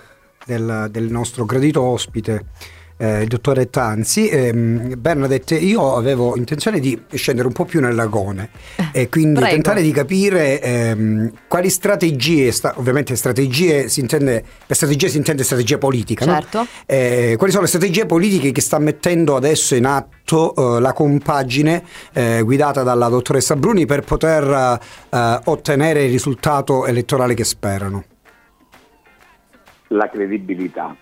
del, del nostro gradito ospite, eh, il dottore Tanzi. Ehm, Bernadette, io avevo intenzione di scendere un po' più nel lagone e quindi Prego. tentare di capire ehm, quali strategie, sta- ovviamente strategie si intende, per strategie si intende strategia politica, no? Certo. Eh, quali sono le strategie politiche che sta mettendo adesso in atto eh, la compagine eh, guidata dalla dottoressa Bruni per poter eh, ottenere il risultato elettorale che sperano? La credibilità.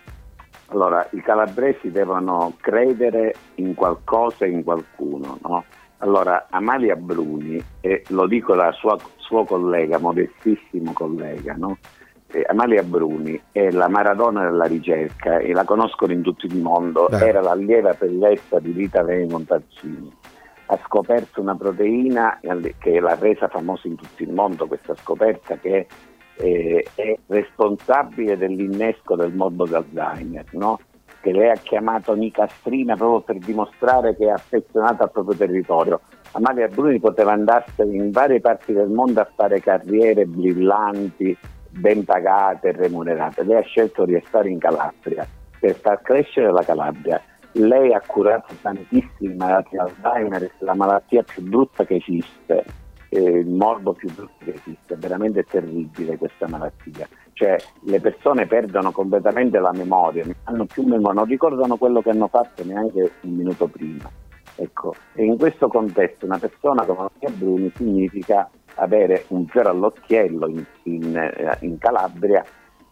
Allora, i calabresi devono credere in qualcosa e in qualcuno, no? Allora, Amalia Bruni, e lo dico da sua, suo collega, modestissimo collega, no? Eh, Amalia Bruni è la Maradona della ricerca e la conoscono in tutto il mondo, Beh. era l'allieva preletta di Rita Ray Montalcini. Ha scoperto una proteina che l'ha resa famosa in tutto il mondo, questa scoperta che eh, è responsabile dell'innesco del mondo d'Alzheimer, no? che lei ha chiamato Nicastrina proprio per dimostrare che è affezionata al proprio territorio. Amalia Bruni poteva andarsene in varie parti del mondo a fare carriere brillanti, ben pagate remunerate. Lei ha scelto di restare in Calabria per far crescere la Calabria. Lei ha curato tantissimi malati Alzheimer, la malattia più brutta che esiste, il morbo più brutto che esiste, è veramente terribile questa malattia. Cioè le persone perdono completamente la memoria, non hanno più memoria, non ricordano quello che hanno fatto neanche un minuto prima. Ecco, e in questo contesto una persona come Maria Bruni significa avere un fiore all'occhiello in, in, eh, in Calabria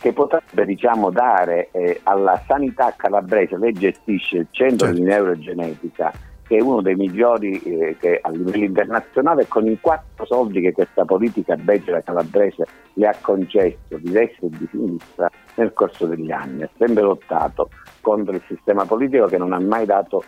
che potrebbe diciamo, dare eh, alla sanità calabrese, lei gestisce il centro certo. di neurogenetica, che è uno dei migliori eh, che a livello internazionale, con i quattro soldi che questa politica becera calabrese le ha concesso di destra e di sinistra nel corso degli anni. Ha sempre lottato contro il sistema politico che non ha mai dato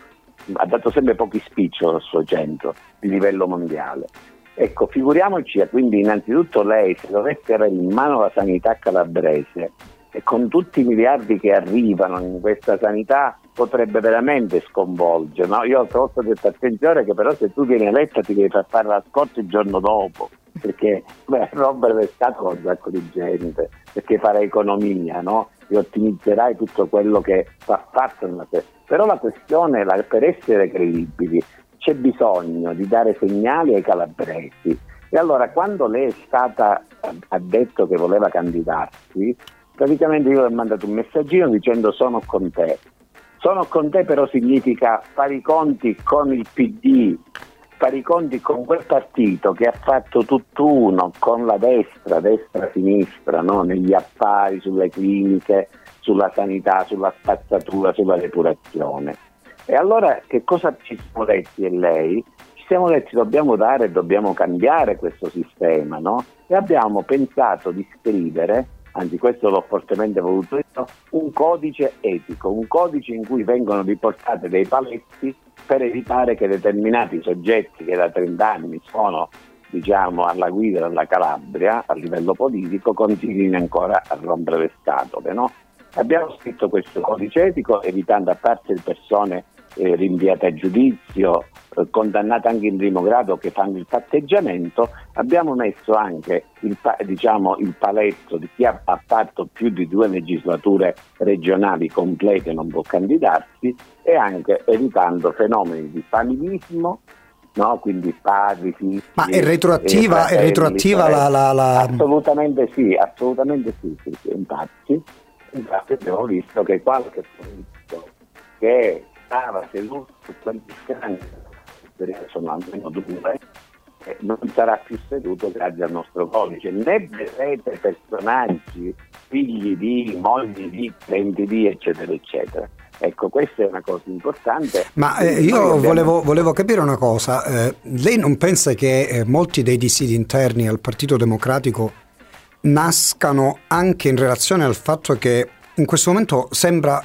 ha dato sempre pochi spiccioli al suo centro di livello mondiale. Ecco, figuriamoci, quindi innanzitutto lei se dovesse avere in mano la sanità calabrese e con tutti i miliardi che arrivano in questa sanità potrebbe veramente sconvolgere. No? Io ho detto attenzione che però se tu vieni eletta ti devi far fare la scorta il giorno dopo perché beh, scatole con un sacco di gente, perché farai economia, no? e ottimizzerai tutto quello che va fatto nella però la questione, la, per essere credibili, c'è bisogno di dare segnali ai calabresi. E allora quando lei è stata, ha detto che voleva candidarsi, praticamente io le ho mandato un messaggino dicendo sono con te. Sono con te però significa fare i conti con il PD, fare i conti con quel partito che ha fatto tutt'uno con la destra, destra-sinistra, no? negli affari, sulle cliniche, sulla sanità, sulla spazzatura, sulla depurazione. E allora che cosa ci siamo detti e lei? Ci siamo detti dobbiamo dare, dobbiamo cambiare questo sistema, no? E abbiamo pensato di scrivere, anzi questo l'ho fortemente voluto io, un codice etico, un codice in cui vengono riportate dei paletti per evitare che determinati soggetti che da 30 anni sono diciamo, alla guida della Calabria a livello politico continuino ancora a rompere le scatole. No? Abbiamo scritto questo codice etico evitando a parte le persone eh, rinviate a giudizio, eh, condannate anche in primo grado che fanno il patteggiamento, abbiamo messo anche il, diciamo, il paletto di chi ha, fatto più di due legislature regionali complete non può candidarsi e anche evitando fenomeni di familismo, No? quindi padri, figli. Ma è retroattiva, fratelli, è retroattiva la, la, la, Assolutamente sì, assolutamente sì, sì, sì. Infatti, infatti abbiamo visto che qualche politico che stava seduto su quegli scranni, sono almeno due, eh, non sarà più seduto grazie al nostro codice. Ne vedrete personaggi, figli di, mogli di, parenti di, eccetera, eccetera. Ecco, questa è una cosa importante. Ma eh, io volevo, volevo, capire una cosa. Eh, lei non pensa che eh, molti dei dissidi interni al Partito Democratico nascano anche in relazione al fatto che in questo momento sembra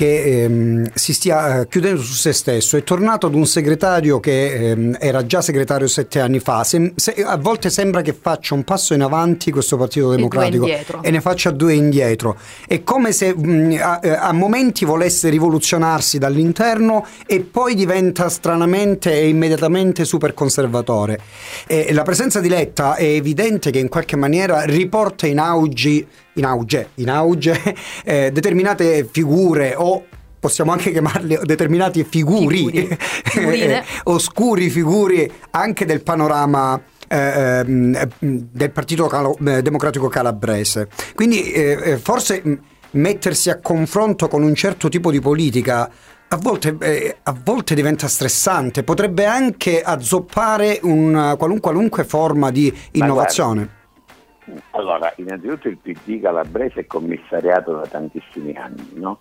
che ehm, si stia eh, chiudendo su se stesso. È tornato ad un segretario che ehm, era già segretario sette anni fa. Se, se, a volte sembra che faccia un passo in avanti questo Partito Democratico e, ne faccia due indietro. È come se mh, a, eh, a, momenti volesse rivoluzionarsi dall'interno e poi diventa stranamente e immediatamente super conservatore. E la presenza di Letta è evidente che in qualche maniera riporta in auge in auge, in auge eh, determinate figure o possiamo anche chiamarle determinati figuri, figuri. eh, oscuri figuri anche del panorama eh, ehm, del Partito Calo- eh, Democratico Calabrese. Quindi eh, eh, forse mettersi a confronto con un certo tipo di politica a volte, eh, a volte, diventa stressante, potrebbe anche azzoppare una qualunque forma di innovazione. Allora, innanzitutto il PD calabrese è commissariato da tantissimi anni, no?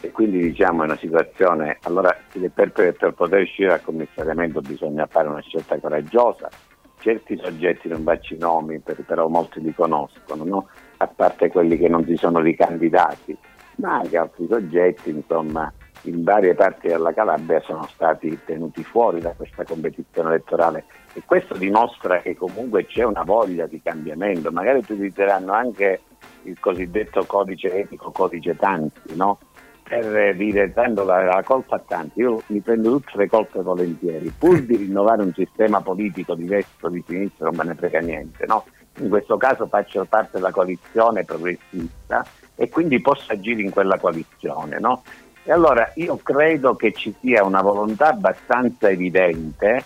E quindi diciamo è una situazione, allora per, per poter uscire dal commissariamento bisogna fare una scelta coraggiosa, certi soggetti non faccio i nomi, però molti li conoscono, no? a parte quelli che non si sono ricandidati, ma anche altri soggetti, insomma, in varie parti della Calabria sono stati tenuti fuori da questa competizione elettorale e questo dimostra che comunque c'è una voglia di cambiamento, magari utilizzeranno anche il cosiddetto codice etico, codice tanti, no? per dire tanto la, la colpa a tanti, io mi prendo tutte le colpe volentieri, pur di rinnovare un sistema politico di destra o di sinistra non me ne frega niente, no? In questo caso faccio parte della coalizione progressista e quindi posso agire in quella coalizione, no? E allora io credo che ci sia una volontà abbastanza evidente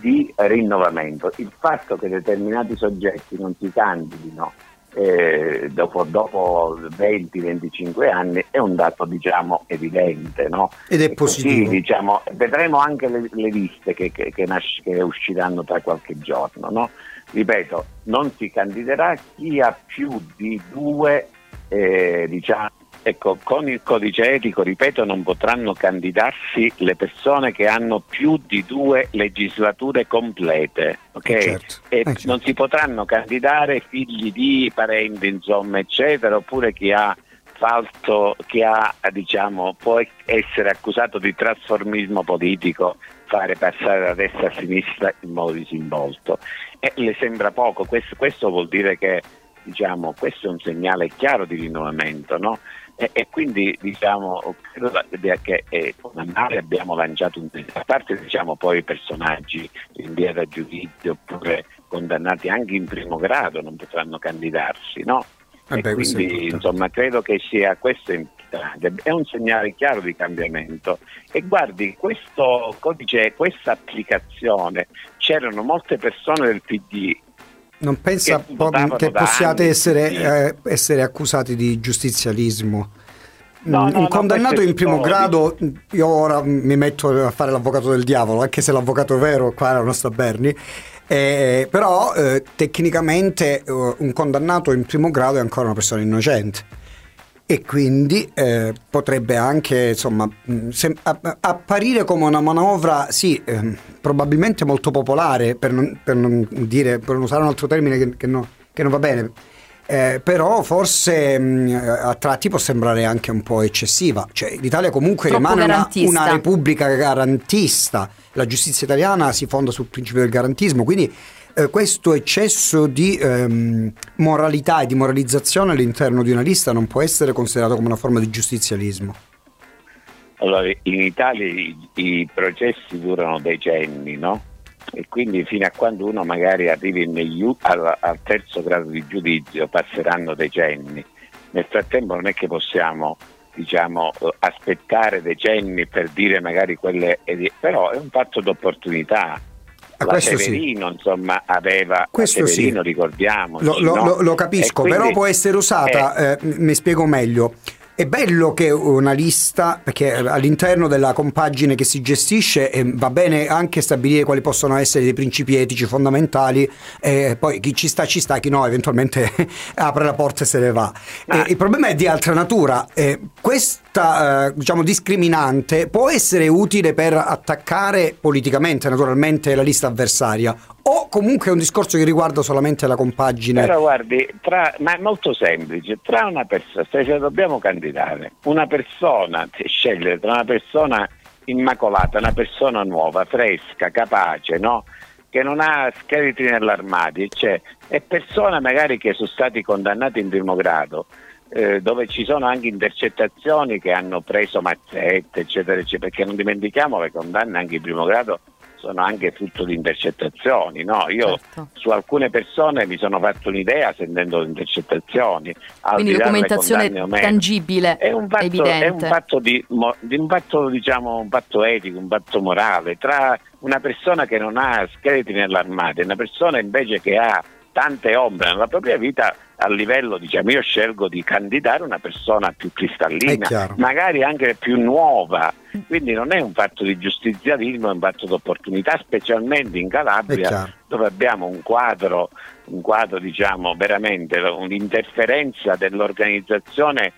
di rinnovamento. Il fatto che determinati soggetti non si candidino eh, dopo, dopo 20-25 anni è un dato diciamo evidente no? ed è positivo così, diciamo, vedremo anche le, le liste che, che, che, nasce, che, usciranno tra qualche giorno no? ripeto non si candiderà chi ha più di due eh, diciamo Ecco, con il codice etico, ripeto, non potranno candidarsi le persone che hanno più di due legislature complete, ok? Eh certo, e eh certo. non si potranno candidare figli di parenti, insomma, eccetera, oppure chi ha falso, chi ha, diciamo, può essere accusato di trasformismo politico, fare passare da destra a sinistra in modo disinvolto. E le sembra poco, questo, questo vuol dire che diciamo, questo è un segnale chiaro di rinnovamento, no? E, e, quindi diciamo, credo che eh, Annale abbiamo lanciato un a parte diciamo, poi personaggi in via da giudizio oppure condannati anche in primo grado non potranno candidarsi, no? Eh beh, e quindi insomma credo che sia questo importante, è un segnale chiaro di cambiamento. E guardi questo codice, questa applicazione, c'erano molte persone del PD non pensa che, po- che possiate anni, essere, sì. eh, essere, accusati di giustizialismo? No, un no, no, condannato è in primo grado, io ora mi metto a fare l'avvocato del diavolo, anche se l'avvocato vero qua non sta Berni, eh, però eh, tecnicamente eh, un condannato in primo grado è ancora una persona innocente e quindi eh, potrebbe anche insomma mh, sem- a- apparire come una manovra sì ehm, probabilmente molto popolare per non, per non dire per non usare un altro termine che, che no- che non va bene eh, però forse mh, a tratti può sembrare anche un po' eccessiva. Cioè l'Italia comunque Troppo rimane una, una repubblica garantista. La giustizia italiana si fonda sul principio del garantismo quindi eh, questo eccesso di ehm, moralità e di moralizzazione all'interno di una lista non può essere considerato come una forma di giustizialismo. Allora, in Italia i, i processi durano decenni, no? E quindi fino a quando uno magari arrivi negli al, al terzo grado di giudizio passeranno decenni. Nel frattempo non è che possiamo diciamo, eh, aspettare decenni per dire magari quelle, però è un fatto d'opportunità. Ah, La questo sì. Severino insomma aveva Questo sì. Severino ricordiamo Lo, lo- lo- lo capisco, però può essere usata, eh, mi spiego meglio. È bello che una lista, perché all'interno della compagine che si gestisce eh, va bene anche stabilire quali possono essere dei principi etici fondamentali, e poi chi ci sta ci sta, chi no eventualmente apre la porta e se ne va. Eh, il problema è di altra natura. Eh, questa eh, diciamo, discriminante può essere utile per attaccare politicamente naturalmente la lista avversaria o comunque è un discorso che riguarda solamente la compagine. Però guardi, tra- ma è molto semplice, tra una persona, se dobbiamo candidare, una persona, scegliere tra una persona immacolata, una persona nuova, fresca, capace, no? che non ha scheletri nell'armadio, cioè, e persone magari che sono stati condannati in primo grado, eh, dove ci sono anche intercettazioni che hanno preso mazzette, eccetera, eccetera, perché non dimentichiamo le condanne anche in primo grado sono anche frutto di intercettazioni. No? Io Certo. su alcune persone mi sono fatto un'idea sentendo le intercettazioni. Quindi documentazione tangibile, È un fatto, evidente. è un fatto di, di un fatto, diciamo, un fatto etico, un fatto morale tra una persona che non ha scheletri nell'armadio e una persona invece che ha tante ombre nella propria vita a livello, diciamo, io scelgo di candidare una persona più cristallina, magari anche più nuova. Quindi non è un fatto di giustizialismo, è un fatto di opportunità, specialmente in Calabria, dove abbiamo un quadro, un quadro diciamo veramente un'interferenza dell'organizzazione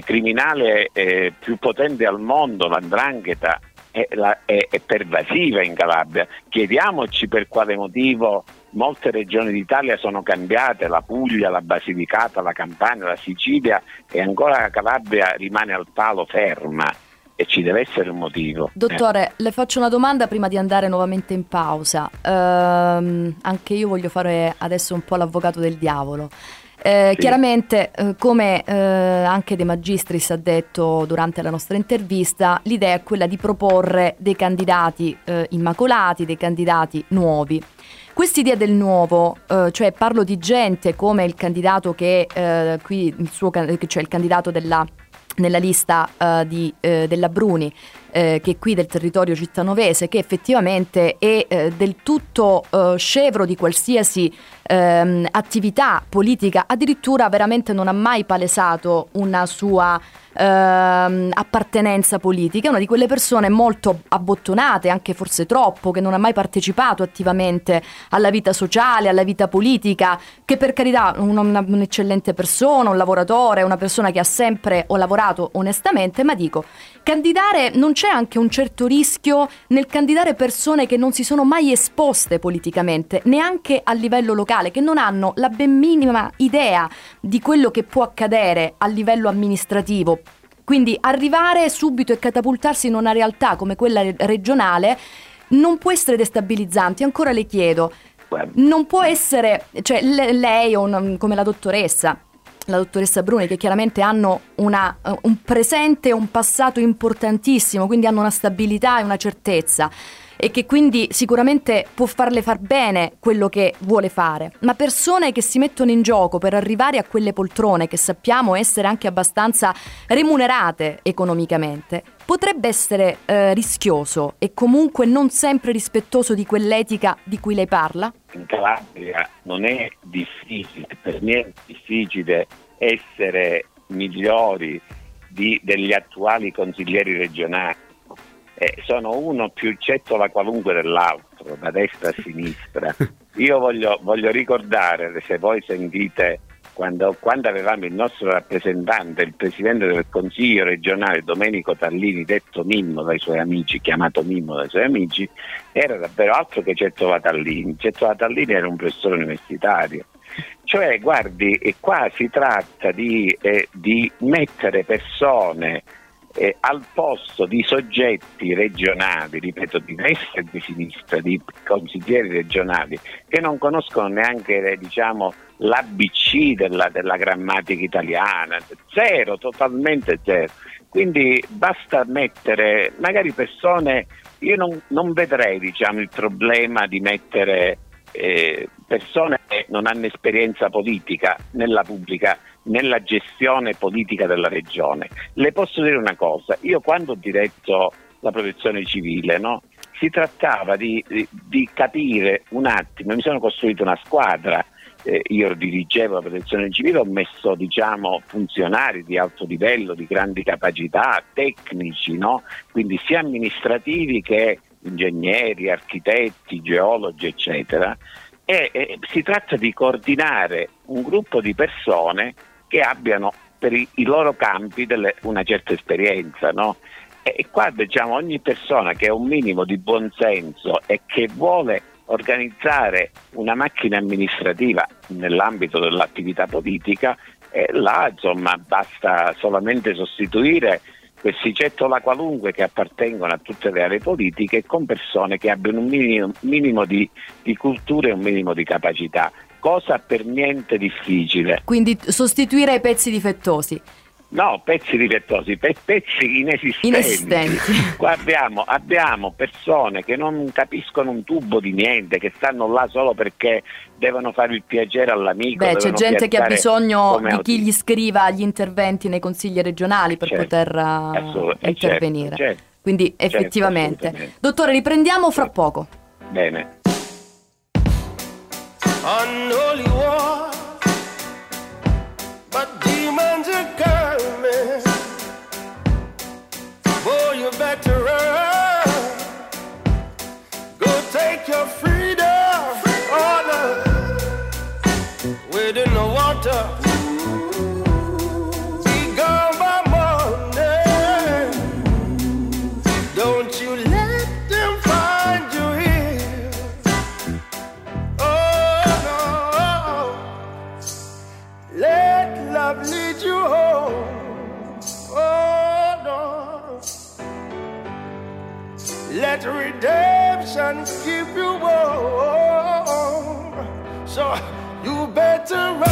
criminale eh, più potente al mondo, l'andrangheta, è, la- è- è pervasiva in Calabria. Chiediamoci per quale motivo molte regioni d'Italia sono cambiate, la Puglia, la Basilicata, la Campania, la Sicilia e ancora la Calabria rimane al palo ferma e ci deve essere un motivo. Dottore, le faccio una domanda prima di andare nuovamente in pausa. Ehm, anche io voglio fare adesso un po' l'avvocato del diavolo. Eh, Sì. Chiaramente, eh, come eh, anche De Magistris ha detto durante la nostra intervista, l'idea è quella di proporre dei candidati eh, immacolati, dei candidati nuovi. Quest'idea del nuovo, eh, cioè parlo di gente come il candidato che eh, qui, il suo, cioè il candidato della, nella lista eh, di, eh, della Bruni, eh, che è qui del territorio cittanovese, che effettivamente è del tutto scevro di qualsiasi ehm, attività politica, addirittura veramente non ha mai palesato una sua ehm, appartenenza politica, è una di quelle persone molto abbottonate, anche forse troppo, che non ha mai partecipato attivamente alla vita sociale, alla vita politica, che per carità è un'eccellente persona, un lavoratore, una persona che ha sempre o lavorato onestamente, ma dico, candidare non c'è anche un certo rischio nel candidare persone che non si sono mai esposte politicamente, neanche a livello locale, che non hanno la ben minima idea di quello che può accadere a livello amministrativo. Quindi arrivare subito e catapultarsi in una realtà come quella re- regionale non può essere destabilizzante. Ancora le chiedo, non può essere, cioè le- lei o una- come la dottoressa, la dottoressa Bruni, che chiaramente hanno una- un presente e un passato importantissimo, quindi hanno una stabilità e una certezza e che quindi sicuramente può farle far bene quello che vuole fare, ma persone che si mettono in gioco per arrivare a quelle poltrone che sappiamo essere anche abbastanza remunerate economicamente, potrebbe essere eh, rischioso e comunque non sempre rispettoso di quell'etica di cui lei parla? in Calabria non è difficile, per niente difficile essere migliori di- degli attuali consiglieri regionali. Eh, sono uno più cettola qualunque dell'altro, da destra a sinistra. Io voglio, voglio ricordare, se voi sentite, quando, quando avevamo il nostro rappresentante, il presidente del consiglio regionale Domenico Tallini, detto Mimmo dai suoi amici, chiamato Mimmo dai suoi amici, era davvero altro che Cettola Tallini. Cettola Tallini era un professore universitario. Cioè, guardi, qua si tratta di, eh, di mettere persone eh, al posto di soggetti regionali, ripeto, di destra e di sinistra, di consiglieri regionali, che non conoscono neanche eh, diciamo, l'ABC della, della grammatica italiana, zero, totalmente zero. Quindi basta mettere magari persone, io non, non vedrei diciamo, il problema di mettere eh, persone che non hanno esperienza politica nella pubblica, nella gestione politica della regione. Le posso dire una cosa, io quando ho diretto la protezione civile, no, si trattava di, di- di capire un attimo, mi sono costruito una squadra, eh, io dirigevo la protezione civile, ho messo diciamo, funzionari di alto livello, di grandi capacità, tecnici, no? quindi sia amministrativi che ingegneri, architetti, geologi, eccetera. E, e si tratta di coordinare un gruppo di persone che abbiano per i, i loro campi delle- una certa esperienza. no? E, e qua diciamo ogni persona che ha un minimo di buonsenso e che vuole organizzare una macchina amministrativa nell'ambito dell'attività politica, eh, là insomma basta solamente sostituire questi cettola qualunque che appartengono a tutte le aree politiche con persone che abbiano un minimo, minimo di, di cultura e un minimo di capacità, cosa per niente difficile. Quindi sostituire i pezzi difettosi. No, pezzi difettosi, pe- pezzi inesistenti. Inesistenti. Qua abbiamo, abbiamo persone che non capiscono un tubo di niente, che stanno là solo perché devono fare il piacere all'amico. Beh, c'è gente che ha bisogno di chi gli scriva gli interventi nei consigli regionali per Certo, poter uh, assolut- eh, intervenire. certo, certo. Quindi Certo, effettivamente. Dottore, riprendiamo fra poco. Bene. Unholy war. Let redemption keep you warm. So you better run.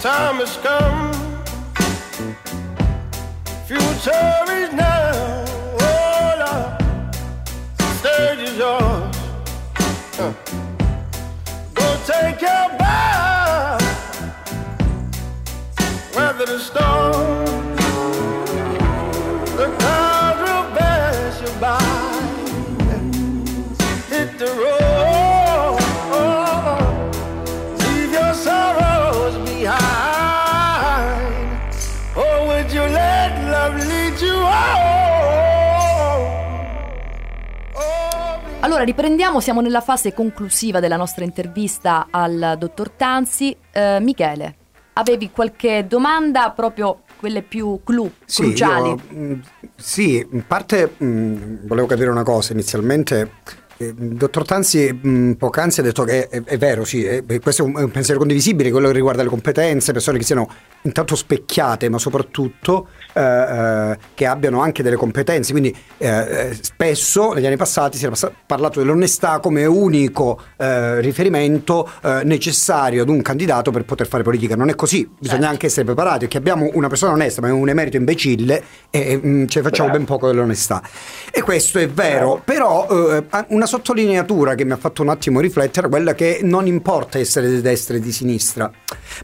time has come. Future is now. Uh. Allora riprendiamo, siamo nella fase conclusiva della nostra intervista al dottor Tanzi. Eh, Michele, avevi qualche domanda, proprio quelle più clou, Sì, cruciali? io, mh, sì, in parte mh, volevo capire una cosa inizialmente. Eh, Il dottor Tanzi mh, poc'anzi ha detto che è, è vero, sì, è- questo è un, è un pensiero condivisibile, quello che riguarda le competenze, persone che siano intanto specchiate, ma soprattutto eh, eh, che abbiano anche delle competenze. Quindi eh, eh, spesso negli anni passati si era parlato dell'onestà come unico eh, riferimento necessario ad un candidato per poter fare politica. Non è così, bisogna Certo. anche essere preparati, perché abbiamo una persona onesta, ma è un emerito imbecille e mm, ce ne facciamo Bravo. ben poco dell'onestà. E questo è vero, però eh, una sottolineatura che mi ha fatto un attimo riflettere è quella che non importa essere di destra e di sinistra.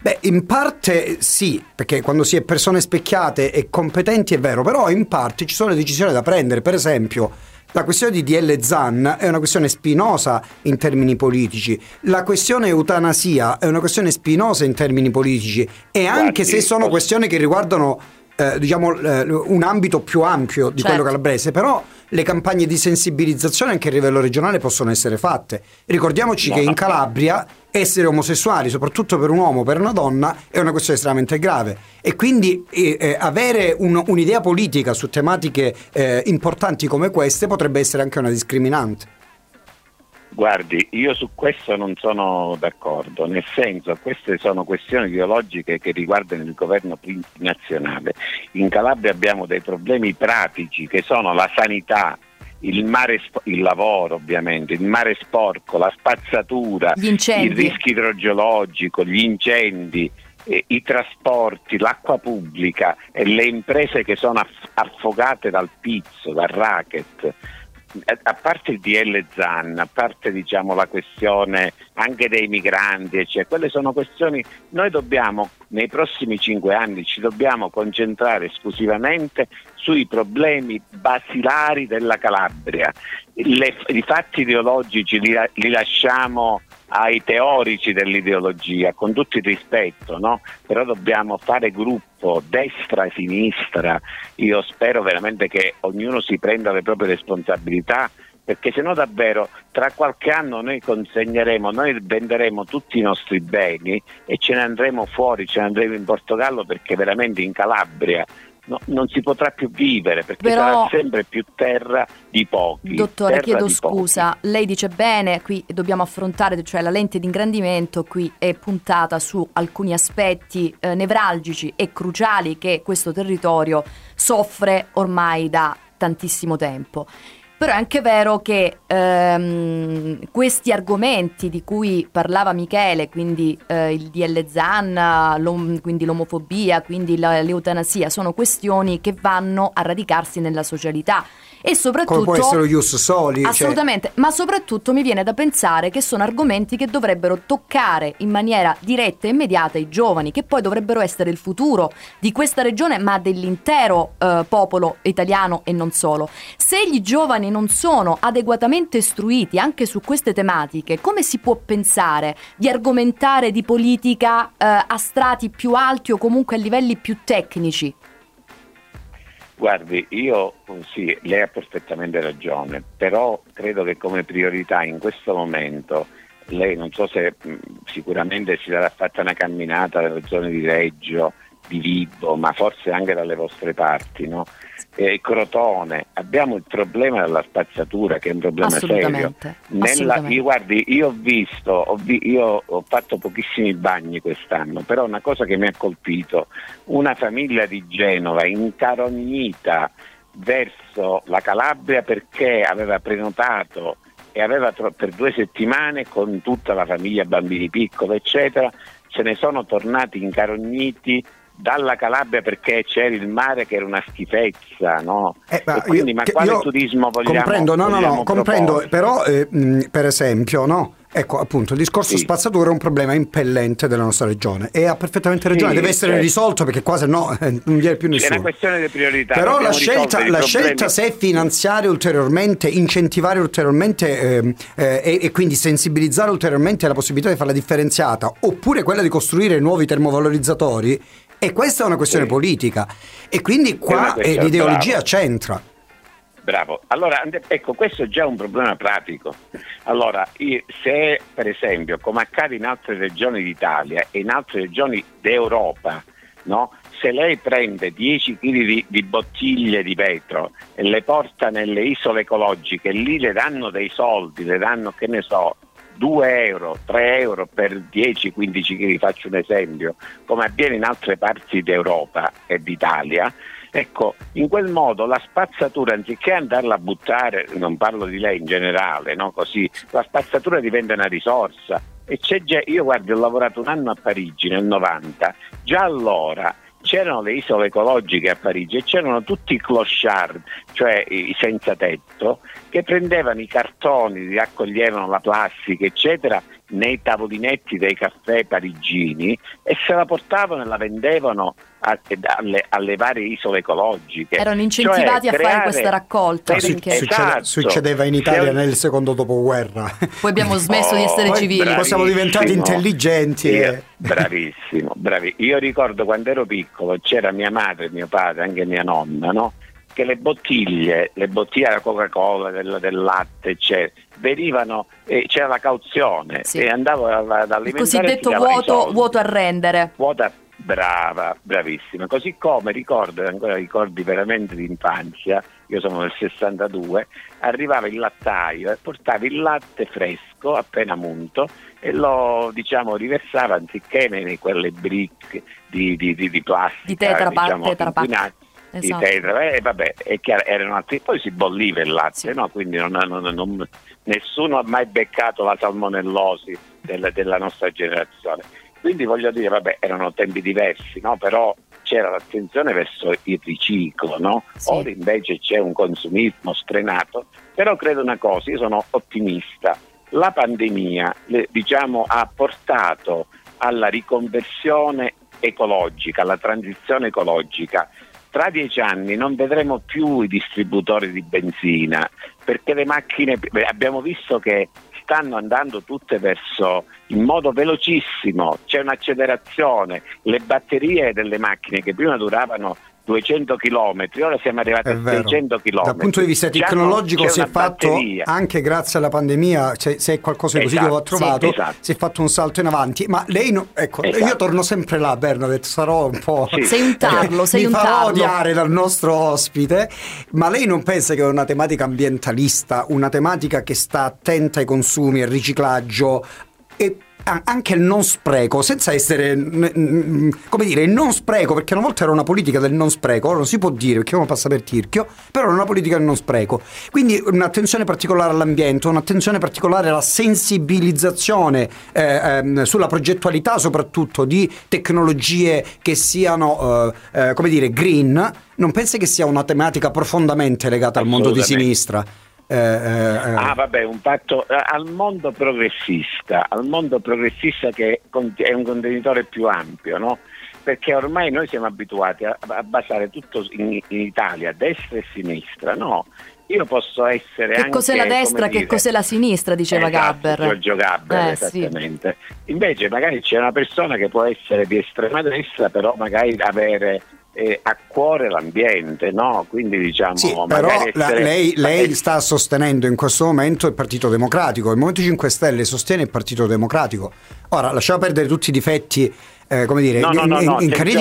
Beh, in parte sì, perché quando si è persone specchiate e competenti è vero, però in parte ci sono decisioni da prendere, per esempio la questione di DL Zan è una questione spinosa in termini politici, la questione eutanasia è una questione spinosa in termini politici e anche se sono posso- questioni che riguardano eh, diciamo eh, un ambito più ampio di Certo. quello calabrese, però le campagne di sensibilizzazione anche a livello regionale possono essere fatte. Ricordiamoci No, che in. Calabria essere omosessuali, soprattutto per un uomo o per una donna, è una questione estremamente grave e quindi eh, eh, avere un- un'idea politica su tematiche eh, importanti come queste potrebbe essere anche una discriminante. Guardi, io su questo non sono d'accordo, nel senso queste sono questioni ideologiche che riguardano il governo nazionale. In Calabria abbiamo dei problemi pratici che sono la sanità, il, mare il lavoro ovviamente, il mare sporco, la spazzatura, il rischio idrogeologico, gli incendi, eh, i trasporti, l'acqua pubblica e le imprese che sono aff- affogate dal pizzo, dal racket. A parte il DL Zan, a parte diciamo, la questione anche dei migranti, eccetera, quelle sono questioni, noi dobbiamo nei prossimi cinque anni ci dobbiamo concentrare esclusivamente sui problemi basilari della Calabria. Le- I fatti ideologici li, li lasciamo ai teorici dell'ideologia, con tutto il rispetto, no? però dobbiamo fare gruppo destra e sinistra. Io spero veramente che ognuno si prenda le proprie responsabilità perché se no davvero tra qualche anno noi consegneremo, noi venderemo tutti i nostri beni e ce ne andremo fuori, ce ne andremo in Portogallo perché veramente in Calabria no- non si potrà più vivere perché Però- sarà sempre più terra di pochi. Dottore, chiedo di pochi. scusa, lei dice bene, qui dobbiamo affrontare, cioè la lente di ingrandimento qui è puntata su alcuni aspetti eh, nevralgici e cruciali che questo territorio soffre ormai da tantissimo tempo. Però è anche vero che ehm, questi argomenti di cui parlava Michele, quindi eh, il DL Zan, l'om- quindi l'omofobia, quindi la- l'eutanasia, sono questioni che vanno a radicarsi nella socialità e soprattutto Come può essere lo Ius Soli? cioè- Assolutamente, ma soprattutto mi viene da pensare che sono argomenti che dovrebbero toccare in maniera diretta e immediata i giovani, che poi dovrebbero essere il futuro di questa regione, ma dell'intero eh, popolo italiano e non solo. Se i giovani non sono adeguatamente istruiti anche su queste tematiche, come si può pensare di argomentare di politica eh, a strati più alti o comunque a livelli più tecnici? Guardi, io sì, lei ha perfettamente ragione, però credo che come priorità in questo momento lei non so se sicuramente si sarà fatta una camminata nelle zone di Reggio, di Vibo, ma forse anche dalle vostre parti, no? Eh, Crotone, abbiamo il problema della spazzatura che è un problema serio. Nella, assolutamente. io, guardi, io ho visto, ho vi- io ho fatto pochissimi bagni quest'anno, però una cosa che mi ha colpito, una famiglia di Genova incarognita verso la Calabria perché aveva prenotato e aveva tro- per due settimane con tutta la famiglia, bambini piccoli, eccetera, se ne sono tornati incarogniti dalla Calabria perché c'era il mare che era una schifezza, no? Eh, E quindi, io- ma quale turismo vogliamo Comprendo, no, no, vogliamo no, comprendo, proporre? però eh, mh, per esempio, no? Ecco, appunto, il discorso Sì. spazzatura è un problema impellente della nostra regione e ha perfettamente ragione, Sì, deve essere certo. risolto perché qua se no eh, non viene più È nessuno. una questione di priorità. Però la scelta, la scelta se è finanziare ulteriormente, incentivare ulteriormente ehm, eh, e, e quindi sensibilizzare ulteriormente la possibilità di farla differenziata, oppure quella di costruire nuovi termovalorizzatori, e questa è una questione Sì. politica. E quindi qua eh, l'ideologia bravo. c'entra. Bravo, allora ecco questo è già un problema pratico. Allora, se per esempio, come accade in altre regioni d'Italia e in altre regioni d'Europa, no? se lei prende 10 kg di, di bottiglie di vetro e le porta nelle isole ecologiche, lì le danno dei soldi, le danno che ne so, 2 euro, 3 euro per 10-15 kg, faccio un esempio, come avviene in altre parti d'Europa e d'Italia, ecco, in quel modo la spazzatura, anziché andarla a buttare, non parlo di lei in generale, no? Così, la spazzatura diventa una risorsa. E c'è già, io guardi, ho lavorato un anno a Parigi nel 90, già allora c'erano le isole ecologiche a Parigi e c'erano tutti i clochard, cioè i senza tetto, che prendevano i cartoni, raccoglievano la plastica, eccetera, nei tavolinetti dei caffè parigini e se la portavano e la vendevano a- alle, alle varie isole ecologiche. Erano incentivati Cioè, a fare questa raccolta, Su- perché- succede- esatto. succedeva in Italia Se- nel secondo dopoguerra. Poi abbiamo smesso di essere Poi civili. bravi. siamo diventati intelligenti Io- e- bravissimo, bravi. Io ricordo quando ero piccolo, c'era mia madre, mio padre, anche mia nonna, no? Che le bottiglie, le bottiglie della Coca-Cola, del, del latte, eccetera, venivano, eh, c'era la cauzione Sì. e andavo ad Il alimentare cosiddetto vuoto, vuoto a rendere. Vuota brava, bravissima. Così come ricordo, ancora ricordi veramente di infanzia, io sono del 62, arrivava il lattaio e portava il latte fresco appena munto e lo diciamo riversava anziché in quelle brick di, di, di, di plastica Di Tetra Pak, diciamo, Tetra Esatto. tetra, eh, vabbè, è chiaro, erano altri, poi si bolliva il latte, Sì. no? quindi non- non- non- nessuno ha mai beccato la salmonellosi della- della nostra generazione. Quindi voglio dire, vabbè, erano tempi diversi, no? però c'era l'attenzione verso il riciclo, no? Sì. ora invece c'è un consumismo sfrenato, però credo una cosa, io sono ottimista, la pandemia diciamo, ha portato alla riconversione ecologica, alla transizione ecologica. Tra dieci anni non vedremo più i distributori di benzina perché le macchine, abbiamo visto che stanno andando tutte verso in modo velocissimo, c'è un'accelerazione, le batterie delle macchine che prima duravano 200 km, ora siamo arrivati È a vero. 600 km. Dal punto di vista tecnologico si è fatto batteria. anche grazie alla pandemia, cioè, se è qualcosa di positivo Esatto, ho trovato, sì, esatto. si è fatto un salto in avanti. Ma lei, no- ecco, Esatto. io torno sempre là, Bernadette, sarò un po'... Sì. Sei un tarlo, sei Mi un farò tarlo. odiare dal nostro ospite, ma lei non pensa che è una tematica ambientalista, una tematica che sta attenta ai consumi, al riciclaggio e anche il non spreco, senza essere, come dire, il non spreco, perché una volta era una politica del non spreco, ora non si può dire perché uno passa per tirchio, però era una politica del non spreco. Quindi un'attenzione particolare all'ambiente, un'attenzione particolare alla sensibilizzazione eh, ehm, sulla progettualità soprattutto di tecnologie che siano, eh, eh, come dire, green, non pensi che sia una tematica profondamente legata al mondo di sinistra? Eh, eh, eh. Ah, vabbè, un patto eh, al mondo progressista, al mondo progressista che è un contenitore più ampio, no? Perché ormai noi siamo abituati a, a basare tutto in, in Italia, destra e sinistra, no? Io posso essere Che anche, cos'è la destra, che dire, cos'è la sinistra, diceva Esatto, Gabber. Giorgio Gabber, Eh, sì. esattamente. Invece magari c'è una persona che può essere di estrema destra, però magari avere eh, a cuore l'ambiente, no? Quindi diciamo... Sì, però la- lei, lei sta sostenendo in questo momento il Partito Democratico, il Movimento 5 Stelle sostiene il Partito Democratico. Ora, lasciamo perdere tutti i difetti, eh, come dire, No, no, no, in- no,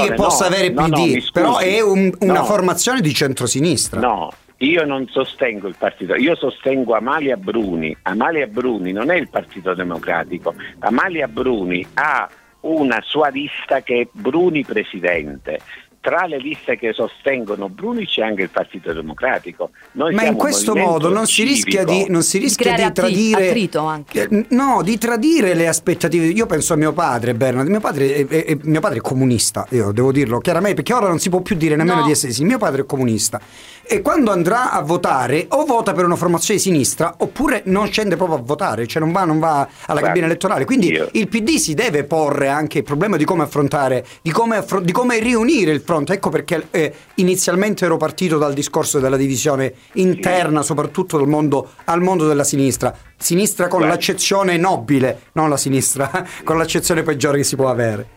che possa avere PD, però è un- una formazione di centrosinistra. No, io non sostengo il partito, io sostengo Amalia Bruni. Amalia Bruni non è il Partito Democratico, Amalia Bruni ha una sua lista che è Bruni Presidente. Tra le liste che sostengono Bruni c'è anche il Partito Democratico. Noi Ma in questo modo non si rischia di, si rischia di tradire attrito anche. Eh, No, di tradire le aspettative. Io penso a mio padre, Bernard. Mio padre è, è- è- mio padre è comunista, io devo dirlo chiaramente, perché ora non si può più dire nemmeno No. di essere sì. Mio padre è comunista. E quando andrà a votare, o vota per una formazione di sinistra, oppure non scende proprio a votare, cioè non va, non va alla Guarda, cabina elettorale. Quindi io- il PD si deve porre anche il problema di come affrontare, di come, affro- di come riunire il fronte. Ecco perché eh, inizialmente ero partito dal discorso della divisione interna, soprattutto del mondo, al mondo della sinistra. Sinistra con Guarda. l'accezione nobile, non la sinistra con l'accezione peggiore che si può avere.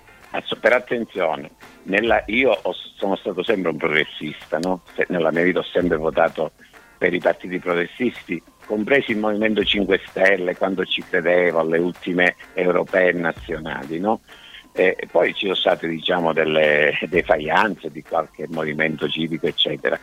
Per attenzione, nella- io ho- sono stato sempre un progressista, no? Nella mia vita ho sempre votato per i partiti progressisti, compresi il Movimento 5 Stelle quando ci credevo alle ultime europee e nazionali. No? E poi ci sono state diciamo, delle defaianze di qualche movimento civico, eccetera.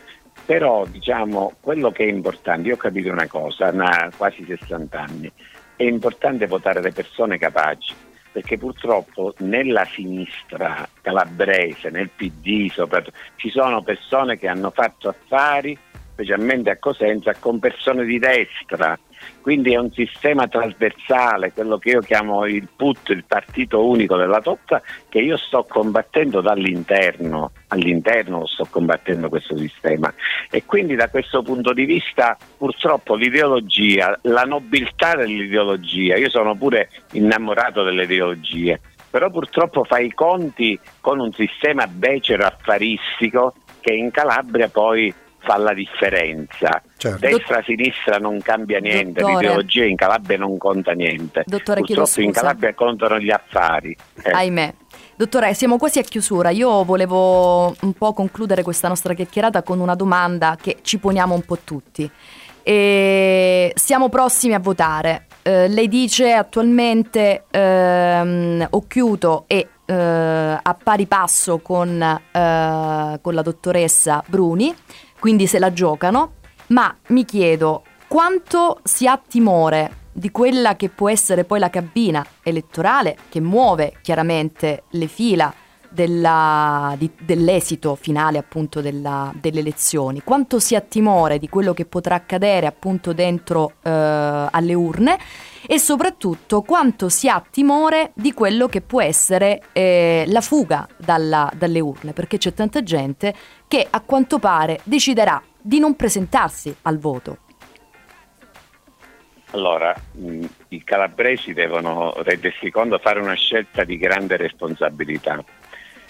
Però diciamo, quello che è importante, io ho capito una cosa, ha quasi 60 anni, è importante votare le persone capaci, perché purtroppo nella sinistra calabrese, nel PD soprattutto, ci sono persone che hanno fatto affari, specialmente a Cosenza, con persone di destra. Quindi è un sistema trasversale, quello che io chiamo il PUT, il partito unico della Tozza, che io sto combattendo dall'interno, all'interno sto combattendo questo sistema. E quindi da questo punto di vista purtroppo l'ideologia, la nobiltà dell'ideologia, io sono pure innamorato delle ideologie, però purtroppo fa i conti con un sistema becero affaristico che in Calabria poi fa la differenza. Certo. Destra-sinistra non cambia niente, Dottore. l'ideologia in Calabria non conta niente. Dottore, Purtroppo in. Calabria contano gli affari. Eh. Ahimè. Dottore, siamo quasi a chiusura. Io volevo un po' concludere questa nostra chiacchierata con una domanda che ci poniamo un po' tutti. E siamo prossimi a votare. Eh, lei dice attualmente ehm, Occhiuto è eh, a pari passo con, eh, con la dottoressa Bruni, quindi se la giocano. Ma mi chiedo quanto si ha timore di quella che può essere poi la cabina elettorale che muove chiaramente le fila della- di- dell'esito finale appunto della- delle elezioni, quanto si ha timore di quello che potrà accadere appunto dentro eh, alle urne? E soprattutto quanto si ha timore di quello che può essere eh, la fuga dalla- dalle urne, perché c'è tanta gente che a quanto pare deciderà di non presentarsi al voto. Allora, mh, i calabresi devono rendersi conto fare una scelta di grande responsabilità.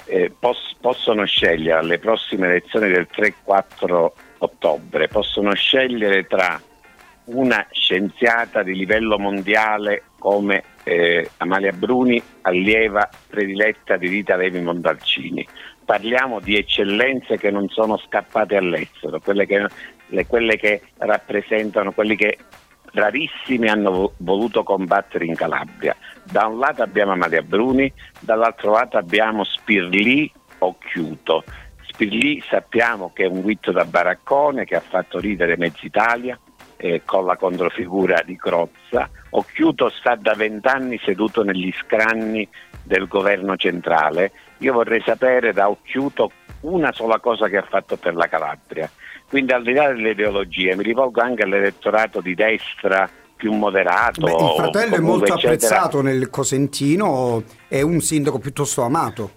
Eh, pos- possono scegliere alle prossime elezioni del 3-4 ottobre, possono scegliere tra una scienziata di livello mondiale come eh, Amalia Bruni, allieva prediletta di Rita Levi Montalcini. Parliamo di eccellenze che non sono scappate all'estero, quelle che, le- quelle che rappresentano, quelli che rarissimi hanno vo- voluto combattere in Calabria. Da un lato abbiamo Amalia Bruni, dall'altro lato abbiamo Spirlì Occhiuto. Spirlì sappiamo che è un guitto da baraccone che ha fatto ridere mezza Italia eh, con la controfigura di Crozza. Occhiuto sta da vent'anni seduto negli scranni del governo centrale. Io vorrei sapere da Occhiuto una sola cosa che ha fatto per la Calabria. Quindi al di là delle ideologie mi rivolgo anche all'elettorato di destra più moderato. Beh, il fratello è molto eccetera. apprezzato nel Cosentino, è un sindaco piuttosto amato.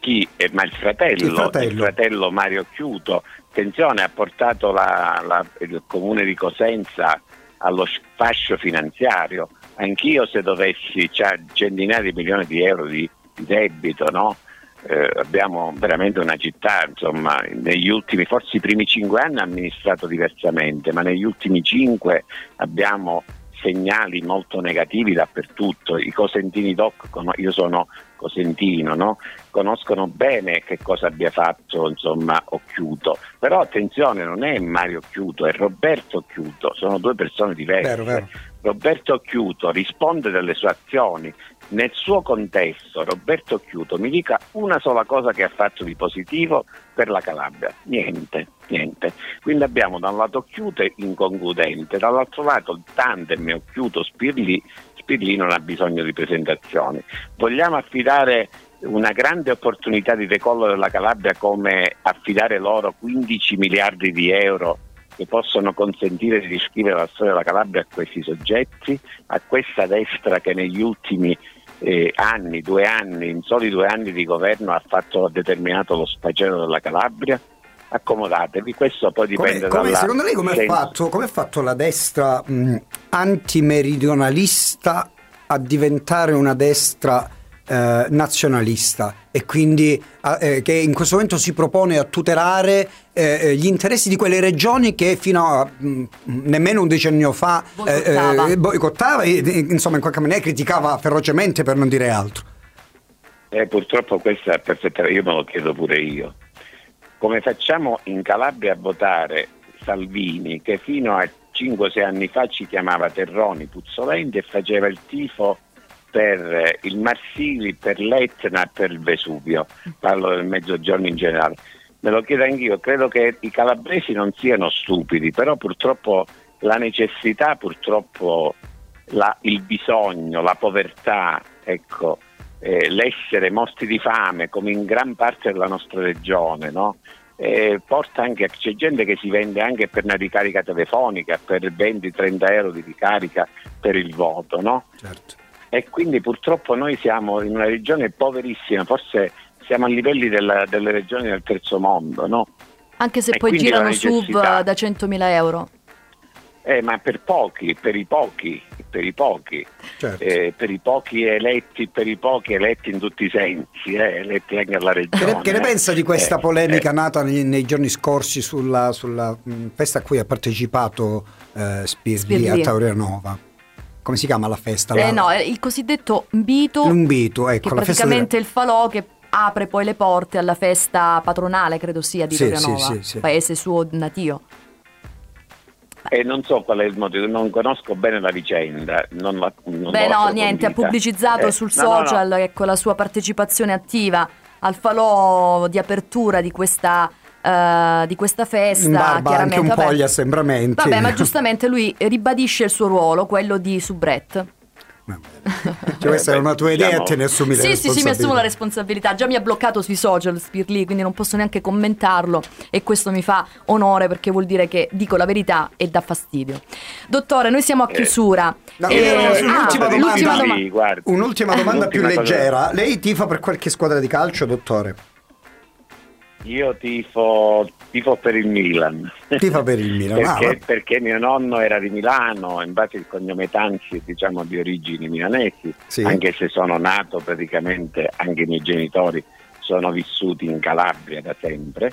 Chi? Eh, ma il fratello, Il fratello. fratello Mario Chiuto, attenzione, ha portato la- la- il comune di Cosenza allo fascio finanziario. Anch'io se dovessi, c'ha centinaia di milioni di euro di, di debito, no? Eh, abbiamo veramente una città, insomma, negli ultimi, forse i primi cinque anni ha amministrato diversamente, ma negli ultimi cinque abbiamo segnali molto negativi dappertutto. I cosentini doc, io sono cosentino, no? conoscono bene che cosa abbia fatto insomma, Occhiuto. Però attenzione, non è Mario Occhiuto, è Roberto Occhiuto, sono due persone diverse. Vero, vero. Roberto Occhiuto risponde delle sue azioni. Nel suo contesto, Roberto Occhiuto mi dica una sola cosa che ha fatto di positivo per la Calabria. Niente, niente. Quindi abbiamo da un lato Occhiuto inconcludente, dall'altro lato il tandem Occhiuto-Spirlì. Spirlì non ha bisogno di presentazioni. Vogliamo affidare una grande opportunità di decollo della Calabria come affidare loro 15 miliardi di euro che possono consentire di riscrivere la storia della Calabria a questi soggetti, a questa destra che negli ultimi eh, anni, due anni, in soli due anni di governo ha, fatto, ha determinato lo spaghetto della Calabria? Accomodatevi, questo poi dipende come, come, dalla... Secondo lei come è fatto, fatto, la destra mh, antimeridionalista a diventare una destra eh, nazionalista e quindi eh, che in questo momento si propone a tutelare eh, eh gli interessi di quelle regioni che fino a mh, nemmeno un decennio fa boicottava, eh, boicottava e insomma in qualche maniera criticava ferocemente per non dire altro. Eh, purtroppo questa è perfetta, io me lo chiedo pure io. Come facciamo in Calabria a votare Salvini che fino a 5-6 anni fa ci chiamava Terroni puzzolenti e faceva il tifo per il Marsili, per l'Etna per il Vesuvio, parlo del mezzogiorno in generale. Me lo chiedo anch'io, credo che i calabresi non siano stupidi, però purtroppo la necessità, purtroppo la, il bisogno, la povertà, ecco, eh, l'essere morti di fame come in gran parte della nostra regione, no? eh, anche, c'è gente che si vende anche per una ricarica telefonica, per 20-30 euro di ricarica per il voto, no? Certo e quindi purtroppo noi siamo in una regione poverissima, forse siamo a livelli della, delle regioni del terzo mondo, no? Anche se e poi girano sub da 100.000 euro. Eh, ma per pochi, per i pochi, per i pochi, certo. eh, per i pochi eletti, per i pochi eletti in tutti i sensi, eh, eletti anche alla regione. Che ne, che ne pensa di questa eh, polemica eh. nata nei, nei, giorni scorsi sulla, sulla mh, festa a cui ha partecipato eh, Spirli, Spirli a Taurianova? Come si chiama la festa? Eh, no, il cosiddetto Mbito. L'Umbito, ecco. Che praticamente della... il falò che apre poi le porte alla festa patronale, credo sia, di sì, Torianova, sì, sì, paese suo natio. E non so qual è il motivo, non conosco bene la vicenda. Non la, non Beh, no, niente, ha pubblicizzato eh, sul no, social no, no. Ecco, la sua partecipazione attiva al falò di apertura di questa uh, di questa festa. In barba chiaramente, anche un vabbè, po' gli assembramenti. Vabbè, ma giustamente lui ribadisce il suo ruolo, quello di soubrette. Cioè, questa è una tua idea diciamo... e te ne assumi sì, la sì, sì, mi assumo la responsabilità. Già mi ha bloccato sui social Spirli, quindi non posso neanche commentarlo e questo mi fa onore perché vuol dire che dico la verità e dà fastidio. Dottore, noi siamo a eh. chiusura. No, e... eh, un'ultima, ah, domanda. Sì, un'ultima domanda più leggera. Lei tifa per qualche squadra di calcio, dottore? Io tifo, tifo, per il Milan. Tifo per il Milan. perché, ah, perché, mio nonno era di Milano, infatti il cognome Tanzi diciamo di origini milanesi, sì. anche se sono nato praticamente, anche i miei genitori sono vissuti in Calabria da sempre,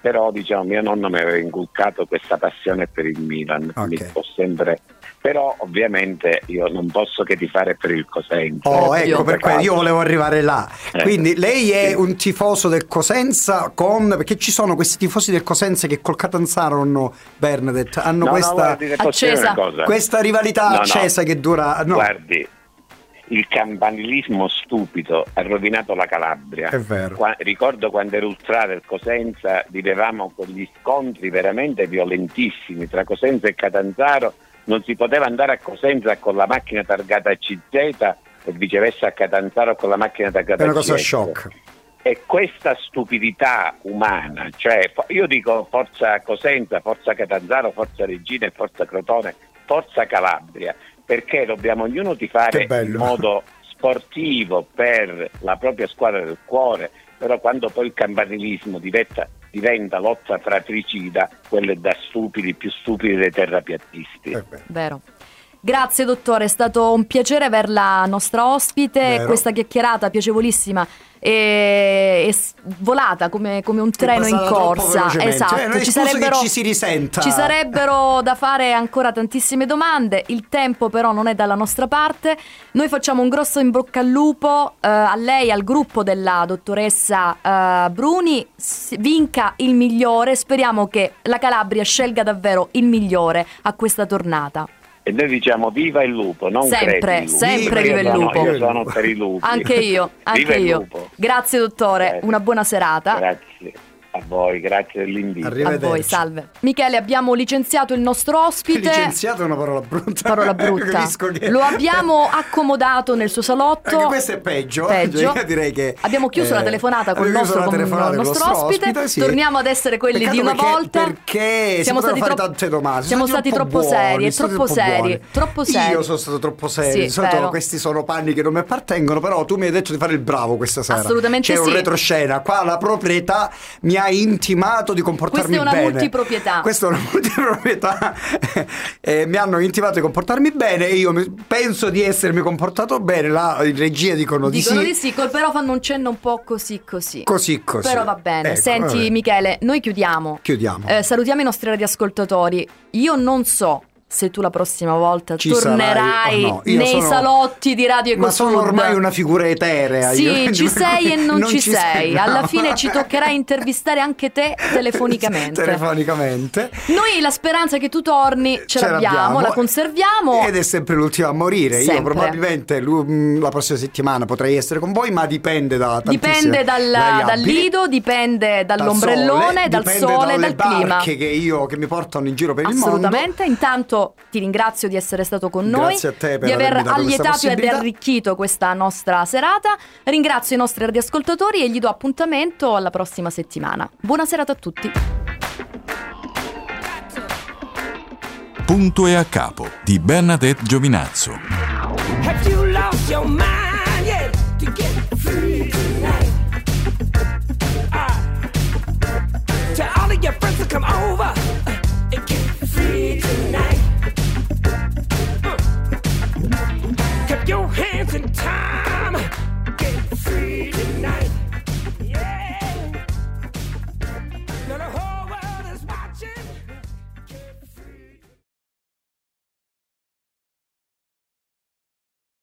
però diciamo mio nonno mi aveva inculcato questa passione per il Milan, okay. mi ho sempre però ovviamente io non posso che tifare per il Cosenza. Oh, ecco per quello io volevo arrivare là. Eh. Quindi lei è sì. un tifoso del Cosenza con perché ci sono questi tifosi del Cosenza che col Catanzaro hanno Bernadette, hanno no, questa, no, guardi, accesa. questa rivalità no, accesa che dura no. Guardi, il campanilismo stupido ha rovinato la Calabria. È vero. Qua, ricordo quando ero ultra del Cosenza, vivevamo con gli scontri veramente violentissimi tra Cosenza e Catanzaro non si poteva andare a Cosenza con la macchina targata CZ e viceversa a Catanzaro con la macchina targata CZ. È una cosa shock. E questa stupidità umana, cioè io dico forza Cosenza, forza Catanzaro, forza Regina e forza Crotone, forza Calabria, perché dobbiamo ognuno tifare in modo sportivo per la propria squadra del cuore, però quando poi il campanilismo diventa diventa lotta fratricida, quelle da stupidi, più stupidi dei terrapiattisti. Eh Vero. Grazie dottore, è stato un piacere averla nostra ospite, Vero. questa chiacchierata piacevolissima e, e volata come, come, un treno in corsa. Esatto, cioè, ci, sarebbero, ci, si risenta. ci sarebbero da fare ancora tantissime domande, il tempo però non è dalla nostra parte. Noi facciamo un grosso in bocca al lupo eh, a lei, al gruppo della dottoressa eh, Bruni, vinca il migliore, speriamo che la Calabria scelga davvero il migliore a questa tornata. E noi diciamo viva il lupo, non sempre, il lupo. sempre viva il lupo. Io sono per i lupi. Anche io, anche io. Grazie dottore, Grazie. una buona serata. Grazie. A voi, grazie dell'invito. A voi, salve. Michele, abbiamo licenziato il nostro ospite. Licenziato è una parola brutta. Parola brutta. Che- Lo abbiamo accomodato nel suo salotto. Anche questo è peggio. Peggio. Io direi che, Abbiamo chiuso eh, la telefonata con il nostro, con il con nostro ospite. sì. Torniamo ad essere quelli Peccato di una perché- volta. Perché siamo stati fare troppo- tante domande. Siamo stati troppo buoni, seri, troppo seri, troppo seri. Io sono stato troppo serio. Sì, Di solito vero. questi sono panni che non mi appartengono, però tu mi hai detto di fare il bravo questa sera. Assolutamente C'è un sì. retroscena. Qua la proprietà mi ha intimato di comportarmi Questa è una bene. multiproprietà. Questa è una multiproprietà. Eh, mi hanno intimato di comportarmi bene e io penso di essermi comportato bene. La regia dicono di Dicono sì. di sì, però fanno un cenno un po' così così. Così così. Però va bene. Ecco, Senti, vabbè. Michele, noi chiudiamo. Chiudiamo. Eh, salutiamo i nostri radioascoltatori. Io non so se tu la prossima volta Ci tornerai no. Io nei sono- salotti di Radio Ma Ecosud. sono ormai una figura eterea. Sì, io- ci sei e non, ci, sei. no. Alla fine ci toccherà intervistare anche te telefonicamente. Telefonicamente. Noi la speranza che tu torni ce, Ce l'abbiamo, la conserviamo. Ed è sempre l'ultima a morire. Io Sempre. probabilmente lu- mh, la prossima settimana potrei essere con voi, ma dipende da Dipende dal, dal lido, dipende Dal dall'ombrellone, sole, dal sole, dal clima. che, io, che mi portano in giro per il mondo. Assolutamente, intanto ti ringrazio di essere stato con noi, Grazie a te per di aver allietato e possibilità. arricchito questa nostra serata. Ringrazio i nostri radioascoltatori e gli do appuntamento alla prossima settimana. Buona serata a tutti. Punto e a capo di Bernadette Giovinazzo. Have you lost your mind yet to get free tonight? Ah. Tell all of your friends to come over.